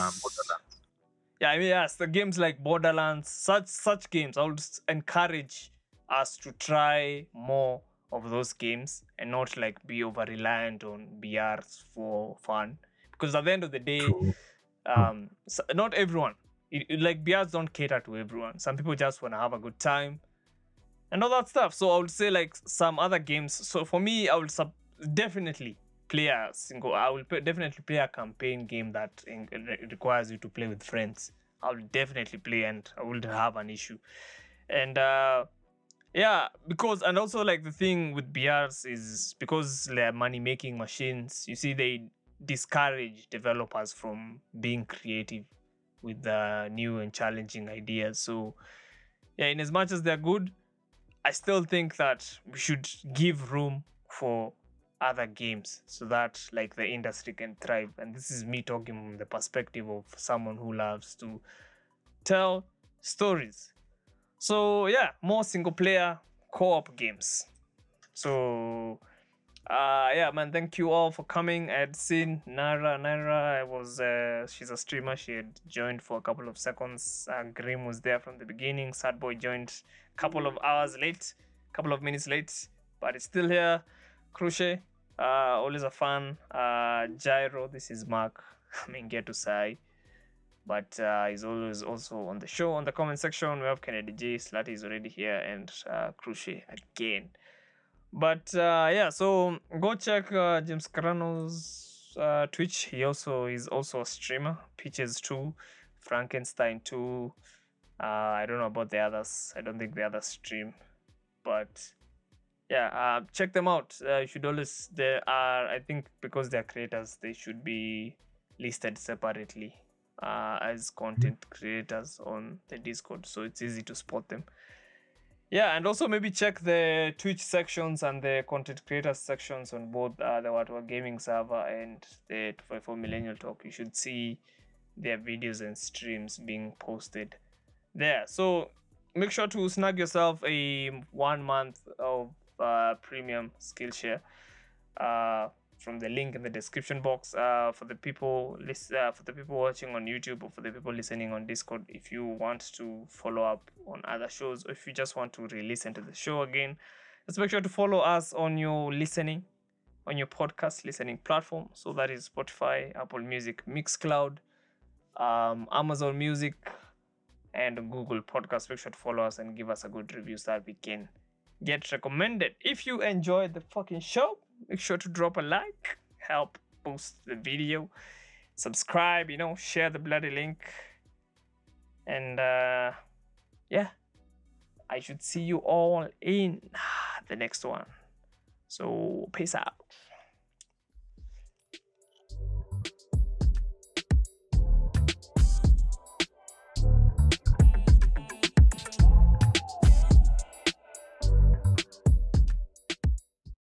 yeah, I mean, yes, the games like Borderlands, such such games, I would encourage us to try more of those games and not like be over reliant on BRs for fun. Because at the end of the day, um, s not everyone, it, it- like BRs don't cater to everyone. Some people just want to have a good time and all that stuff. So I would say like some other games. So for me, I would sub- definitely play a single. I will p- definitely play a campaign game that in- re- requires you to play with friends. I will definitely play, and I wouldn't have an issue. And uh, yeah, because and also like the thing with BRs is because they're money making machines. You see, they discourage developers from being creative with uh, new and challenging ideas. So yeah, in as much as they're good, I still think that we should give room for other games so that like the industry can thrive. And this is me talking from the perspective of someone who loves to tell stories. So yeah, more single player co-op games. So uh yeah man thank you all for coming. I had seen nara. Nara i was uh she's a streamer. She had joined for a couple of seconds. Uh, grim was there from the beginning. Sad boy joined a couple of hours late couple of minutes late but it's still here. Crochet uh always a fan. Uh gyro this is mark. I mean get to say but uh, he's always also on the show on the comment section. We have kennedy j Slati is already here and uh, again. But uh, yeah so go check uh, james carano's uh, twitch. He also is also a streamer. Peaches 2 frankenstein 2 uh, i don't know about the others. I don't think the others stream. But yeah uh, check them out. Uh, you should always there are i think because they're creators they should be listed separately uh, as content creators on the discord so it's easy to spot them. Yeah and also maybe check the twitch sections and the content creators sections on both uh, the Watwa gaming server and the 254 millennial talk. You should see their videos and streams being posted there. So make sure to snag yourself a one month of uh, premium skillshare uh, from the link in the description box. Uh, for the people lis- uh, for the people watching on youtube or for the people listening on discord if you want to follow up on other shows or if you just want to re-listen to the show again just make sure to follow us on your listening on your podcast listening platform. So that is spotify apple music mixcloud um, amazon music and google podcast. Make sure to follow us and give us a good review so that we can get recommended. If you enjoyed the fucking show make sure to drop a like help boost the video subscribe you know share the bloody link. And uh yeah i should see you all in the next one. So peace out